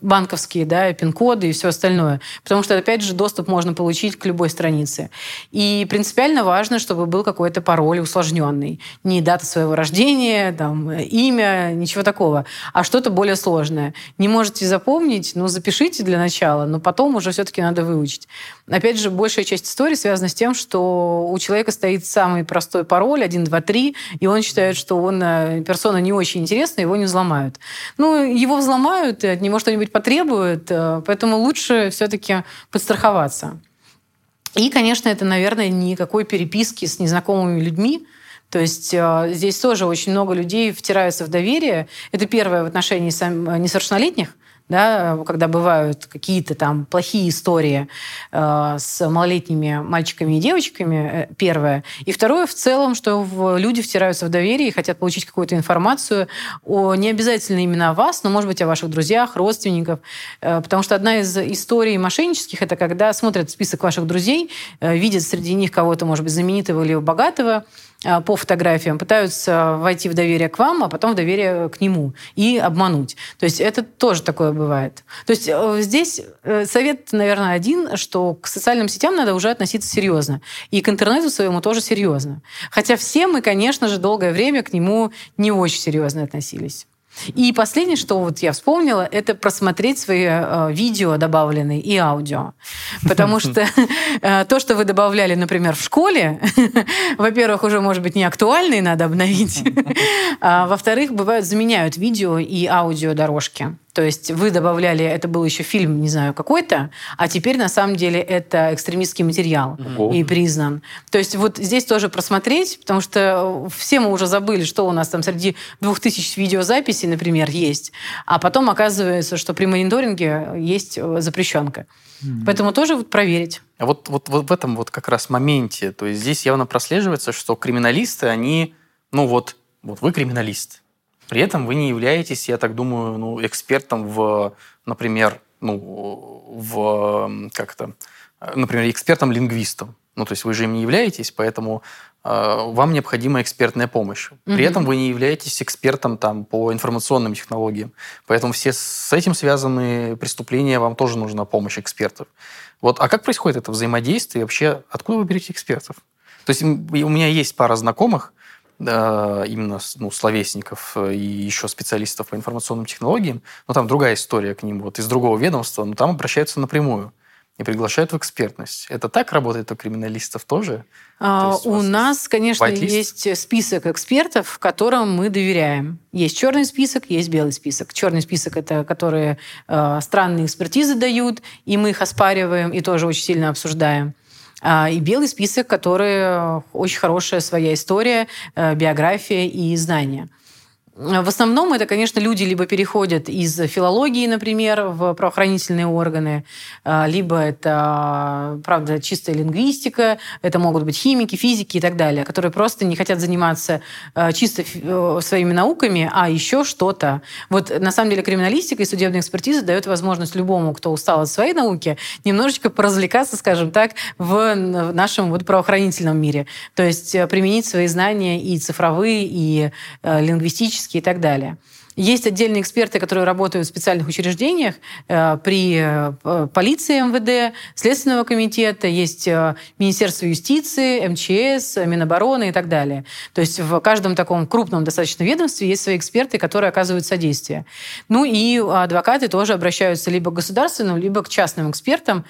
банковские, да, пин-коды и все остальное. Потому что, опять же, доступ можно получить к любой странице. И принципиально важно, чтобы был какой-то пароль усложненный. Не дата своего рождения, там, имя, ничего такого, а что-то более сложное. Не можете запомнить, ну, запишите для начала, но потом уже все-таки надо выучить. Опять же, большая часть истории связано с тем, что у человека стоит самый простой пароль 1, 2, 3, и он считает, что он э, персона не очень интересная, его не взломают. Ну, его взломают, от него что-нибудь потребуют, э, поэтому лучше все-таки подстраховаться. И, конечно, это, наверное, никакой переписки с незнакомыми людьми, то есть э, здесь тоже очень много людей втираются в доверие. Это первое в отношении несовершеннолетних – да, когда бывают какие-то там плохие истории э, с малолетними мальчиками и девочками, э, первое. И второе, в целом, что в, люди втираются в доверие и хотят получить какую-то информацию о, не обязательно именно о вас, но, может быть, о ваших друзьях, родственников. Э, потому что одна из историй мошеннических – это когда смотрят список ваших друзей, э, видят среди них кого-то, может быть, знаменитого или богатого, по фотографиям, пытаются войти в доверие к вам, а потом в доверие к нему и обмануть. То есть это тоже такое бывает. То есть э, здесь э, совет, наверное, один, что к социальным сетям надо уже относиться серьезно. И к интернету своему тоже серьезно. Хотя все мы, конечно же, долгое время к нему не очень серьезно относились. И последнее, что вот я вспомнила, это просмотреть свои э, видео добавленные и аудио. Потому что э, то, что вы добавляли, например, в школе, во-первых, уже, может быть, не актуально и надо обновить. а во-вторых, бывают, заменяют видео и аудио дорожки. То есть вы добавляли, это был еще фильм, не знаю, какой-то, а теперь на самом деле это экстремистский материал Ого. и признан. То есть вот здесь тоже просмотреть, потому что все мы уже забыли, что у нас там среди двух тысяч видеозаписей, например, есть. А потом оказывается, что при мониторинге есть э, запрещенка. Mm-hmm. Поэтому тоже вот проверить. А вот, вот, вот в этом вот как раз моменте, то есть здесь явно прослеживается, что криминалисты, они, ну вот, вот вы криминалист, при этом вы не являетесь, я так думаю, ну, экспертом в, например, ну, в, как то например, экспертом-лингвистом. Ну, то есть вы же им не являетесь, поэтому э, вам необходима экспертная помощь. При mm этом вы не являетесь экспертом там, по информационным технологиям. Поэтому все с этим связанные преступления, вам тоже нужна помощь экспертов. Вот, а как происходит это взаимодействие? Вообще, откуда вы берете экспертов? То есть у меня есть пара знакомых, именно ну, словесников э, и еще специалистов по информационным технологиям, но там другая история к ним, вот из другого ведомства, но там обращаются напрямую и приглашают в экспертность. Это так работает у криминалистов тоже? А, То у нас, конечно, есть список экспертов, которым мы доверяем. Есть черный список, есть белый список. Черный список это которые э, странные экспертизы дают, и мы их оспариваем и тоже очень сильно обсуждаем. А, и белый список, который э, очень хорошая своя история, э, биография и знания. В основном это, конечно, люди либо переходят из филологии, например, в правоохранительные органы, а, либо это, правда, чистая лингвистика, это могут быть химики, физики и так далее, которые просто не хотят заниматься а, чисто э, своими науками, а еще что-то. Вот на самом деле криминалистика и судебная экспертиза дает возможность любому, кто устал от своей науки, немножечко поразвлекаться, скажем так, в нашем вот правоохранительном мире. То есть э, применить свои знания и цифровые, и э, и так далее. Есть отдельные эксперты, которые работают в специальных учреждениях э, при э, полиции МВД, Следственного комитета, есть э, Министерство юстиции, МЧС, Минобороны и так далее. То есть в каждом таком крупном достаточно ведомстве есть свои эксперты, которые оказывают содействие. Ну и адвокаты тоже обращаются либо к государственным, либо к частным экспертам.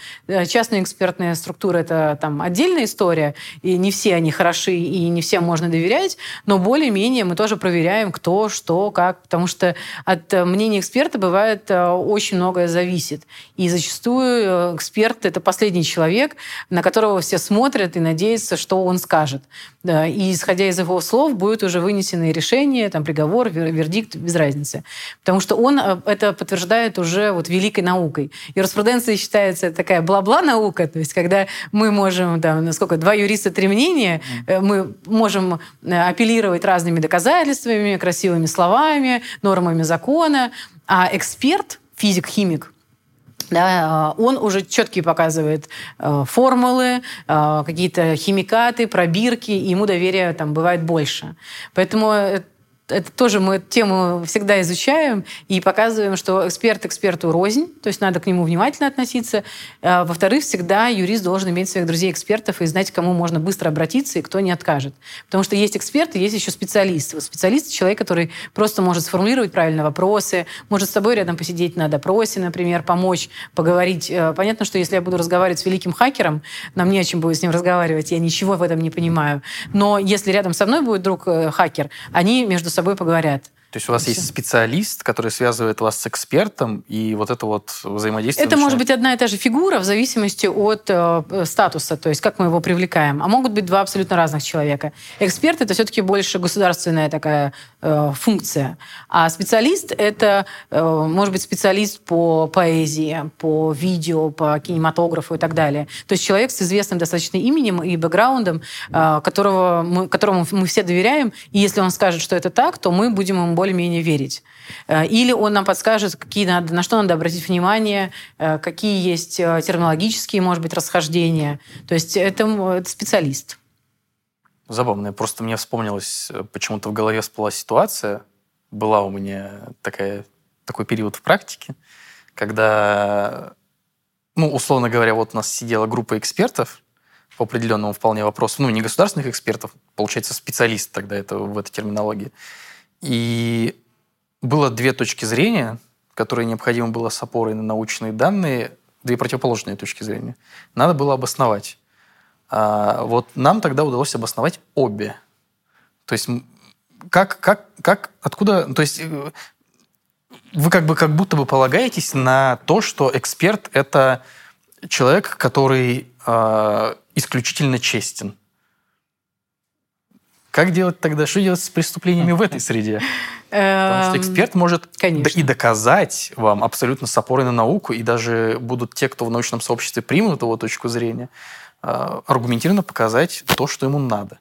Частная экспертная структура – это там отдельная история, и не все они хороши, и не всем можно доверять, но более-менее мы тоже проверяем, кто, что, как, потому что что от э, мнения эксперта бывает э, очень многое зависит. И зачастую э, эксперт — это последний человек, на которого все смотрят и надеются, что он скажет. И исходя из его слов будет уже вынесено решение, там, приговор, вердикт, без разницы. Потому что он это подтверждает уже вот великой наукой. Юриспруденция считается такая бла-бла наука, то есть когда мы можем, там, насколько, два юриста, три мнения, мы можем апеллировать разными доказательствами, красивыми словами, нормами закона, а эксперт, физик-химик, да, он уже четкие показывает э, формулы, э, какие-то химикаты, пробирки, и ему доверия там бывает больше. Поэтому э, это тоже мы тему всегда изучаем и показываем, что эксперт эксперту рознь, то есть надо к нему внимательно относиться. А, во-вторых, всегда юрист должен иметь своих друзей-экспертов и знать, к кому можно быстро обратиться и кто не откажет. Потому что есть эксперты, есть еще специалисты. Специалист — человек, который просто может сформулировать правильно вопросы, может с собой рядом посидеть на допросе, например, помочь, поговорить. Э, понятно, что если я буду разговаривать с великим хакером, нам не о чем будет с ним разговаривать, я ничего в этом не понимаю. Но если рядом со мной будет друг э, хакер, они между собой поговорят. То есть у вас есть специалист, который связывает вас с экспертом, и вот это вот взаимодействие... Это начинает... может быть одна и та же фигура в зависимости от э, статуса, то есть как мы его привлекаем. А могут быть два абсолютно разных человека. Эксперт — это все-таки больше государственная такая э, функция. А специалист — это, э, может быть, специалист по поэзии, по видео, по кинематографу и так далее. То есть человек с известным достаточно именем и бэкграундом, э, которого мы, которому мы все доверяем, и если он скажет, что это так, то мы будем ему более-менее верить. Э, или он нам подскажет, какие надо, на что надо обратить внимание, э, какие есть э, терминологические, может быть, расхождения. То есть это, это специалист. Забавно. Просто мне вспомнилось, почему-то в голове всплыла ситуация. Была у меня такая, такой период в практике, когда, ну, условно говоря, вот у нас сидела группа экспертов по определенному вполне вопросу, ну, не государственных экспертов, получается, специалист тогда это в этой терминологии. И было две точки зрения, которые необходимо было с опорой на научные данные, две противоположные точки зрения. Надо было обосновать. А вот нам тогда удалось обосновать обе. То есть как, как, как, откуда, то есть э, вы как бы как будто бы полагаетесь на то, что эксперт это человек, который э, исключительно честен. Как делать тогда, что делать с преступлениями в этой среде? Потому что эм, эксперт может и доказать вам абсолютно с опорой на науку, и даже будут те, кто в научном сообществе примут его точку зрения, а, аргументированно показать то, что ему надо.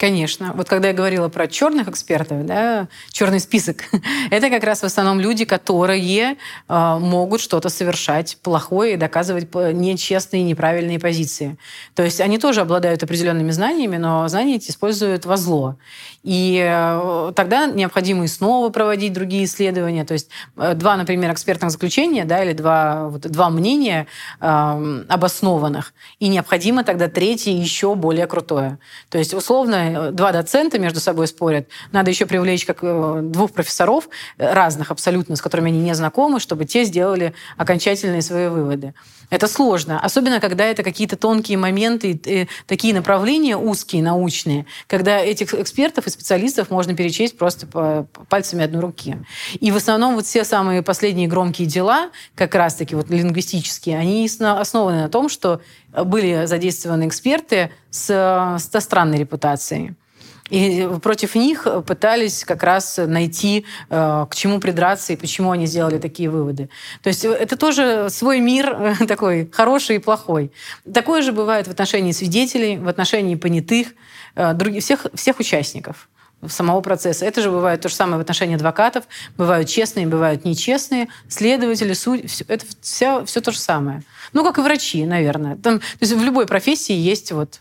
Конечно. Вот когда я говорила про черных экспертов, да, черный список, это как раз в основном люди, которые э, могут что-то совершать плохое и доказывать нечестные неправильные позиции. То есть они тоже обладают определенными знаниями, но знания эти используют во зло. И э, тогда необходимо и снова проводить другие исследования. То есть э, два, например, экспертных заключения, да, или два, вот, два мнения э, обоснованных. И необходимо тогда третье еще более крутое. То есть условно Э, два доцента между собой спорят, надо еще привлечь как э, двух профессоров э, разных абсолютно, с которыми они не знакомы, чтобы те сделали окончательные свои выводы. Это сложно, особенно когда это какие-то тонкие моменты, такие направления узкие, научные, когда этих экспертов и специалистов можно перечесть просто пальцами одной руки. И в основном вот все самые последние громкие дела, как раз-таки вот лингвистические, они основаны на том, что были задействованы эксперты с, со странной репутацией. И против них пытались как раз найти, э, к чему придраться и почему они сделали такие выводы. То есть это тоже свой мир такой хороший и плохой. Такое же бывает в отношении свидетелей, в отношении понятых, э, других, всех, всех участников самого процесса. Это же бывает то же самое в отношении адвокатов. Бывают честные, бывают нечестные. Следователи, судьи. Это все, все то же самое. Ну, как и врачи, наверное. Там, то есть в любой профессии есть вот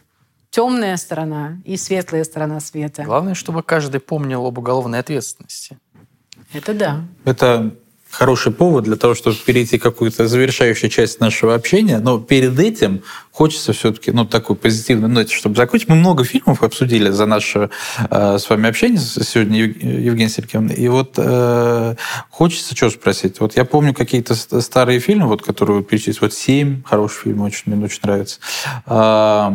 темная сторона и светлая сторона света. Главное, чтобы каждый помнил об уголовной ответственности. Это да. Это хороший повод для того, чтобы перейти к какую-то завершающую часть нашего общения. Но перед этим хочется все-таки, ну, такой позитивной ноте, чтобы закончить. Мы много фильмов обсудили за наше э, с вами общение сегодня, Евгения Сергеевна. И вот э, хочется что спросить. Вот я помню какие-то старые фильмы, вот, которые вы перечислили. Вот «Семь» хороший фильм, очень, мне очень нравится. А,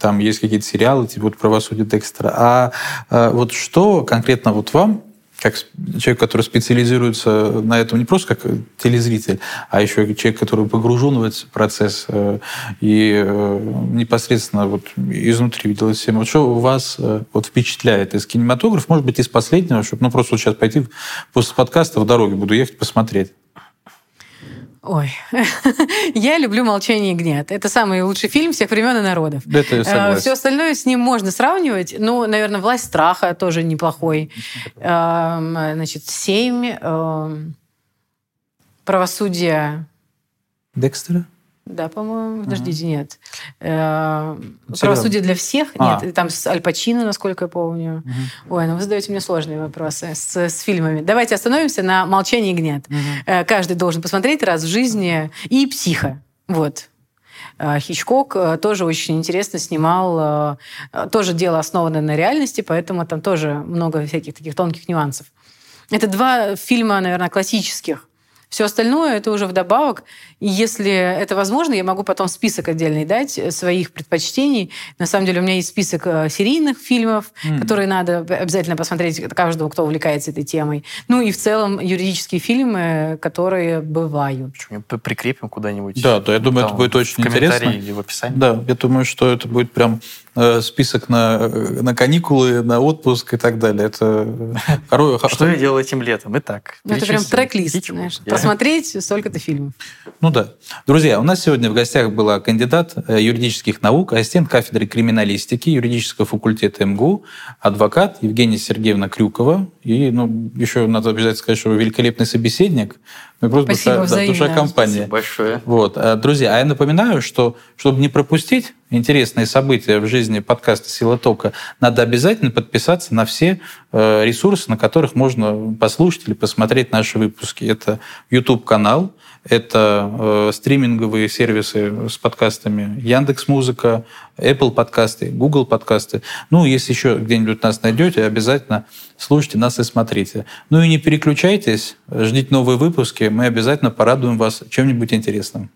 там есть какие-то сериалы, типа вот «Правосудие Декстера». А, а вот что конкретно вот вам как человек, который специализируется на этом не просто как телезритель, а еще человек, который погружен в этот процесс э, и э, непосредственно вот изнутри видел это всем. Вот что вас э, вот впечатляет из кинематографа, может быть, из последнего, чтобы ну, просто вот сейчас пойти после подкаста в дороге буду ехать посмотреть. Ой, я люблю «Молчание ягнят». Это самый лучший фильм всех времен и народов. Это я согласен. Все остальное с ним можно сравнивать. Ну, наверное, «Власть страха» тоже неплохой. Эм, значит, «Семь», эм, «Правосудие». Декстера? Да, по-моему. Подождите, нет. Э, Правосудие для всех? А. Нет. Там с Аль Пачино, насколько я помню. Ой, ну вы задаете мне сложные вопросы с, фильмами. Давайте остановимся на «Молчание ягнят». Угу. Каждый должен посмотреть раз в жизни. И «Психа». Вот. Э, Хичкок тоже очень интересно снимал. Тоже дело основано на реальности, поэтому там тоже много всяких таких тонких нюансов. Это два фильма, наверное, классических все остальное это уже вдобавок. И если это возможно, я могу потом список отдельный дать э, своих предпочтений. На самом деле у меня есть список э, серийных фильмов, mm. которые надо обязательно посмотреть каждому, кто увлекается этой темой. Ну и в целом юридические фильмы, которые бывают. Прикрепим куда-нибудь. Да, да, я думаю, Там, это будет очень в интересно. Или в описании. Да, я думаю, что это будет прям список на, на каникулы, на отпуск и так далее. Это Что я делал этим летом? Итак, ну, это прям трек-лист, знаешь посмотреть столько-то фильмов. Ну да. Друзья, у нас сегодня в гостях была кандидат э, юридических наук, ассистент кафедры криминалистики юридического факультета МГУ, адвокат Евгения Сергеевна Крюкова. И ну, еще надо обязательно сказать, что вы великолепный собеседник. Мы просто Спасибо, душа, да, душа компании. Спасибо большое. Вот. Э, друзья, а я напоминаю, что чтобы не пропустить интересные события в жизни подкаста «Сила тока», надо обязательно подписаться на все э, ресурсы, на которых можно послушать или посмотреть наши выпуски. Это YouTube-канал, это э, стриминговые сервисы с подкастами Яндекс Музыка, Apple подкасты, Google подкасты. Ну, если еще где-нибудь нас найдете, обязательно слушайте нас и смотрите. Ну и не переключайтесь, ждите новые выпуски, мы обязательно порадуем вас чем-нибудь интересным.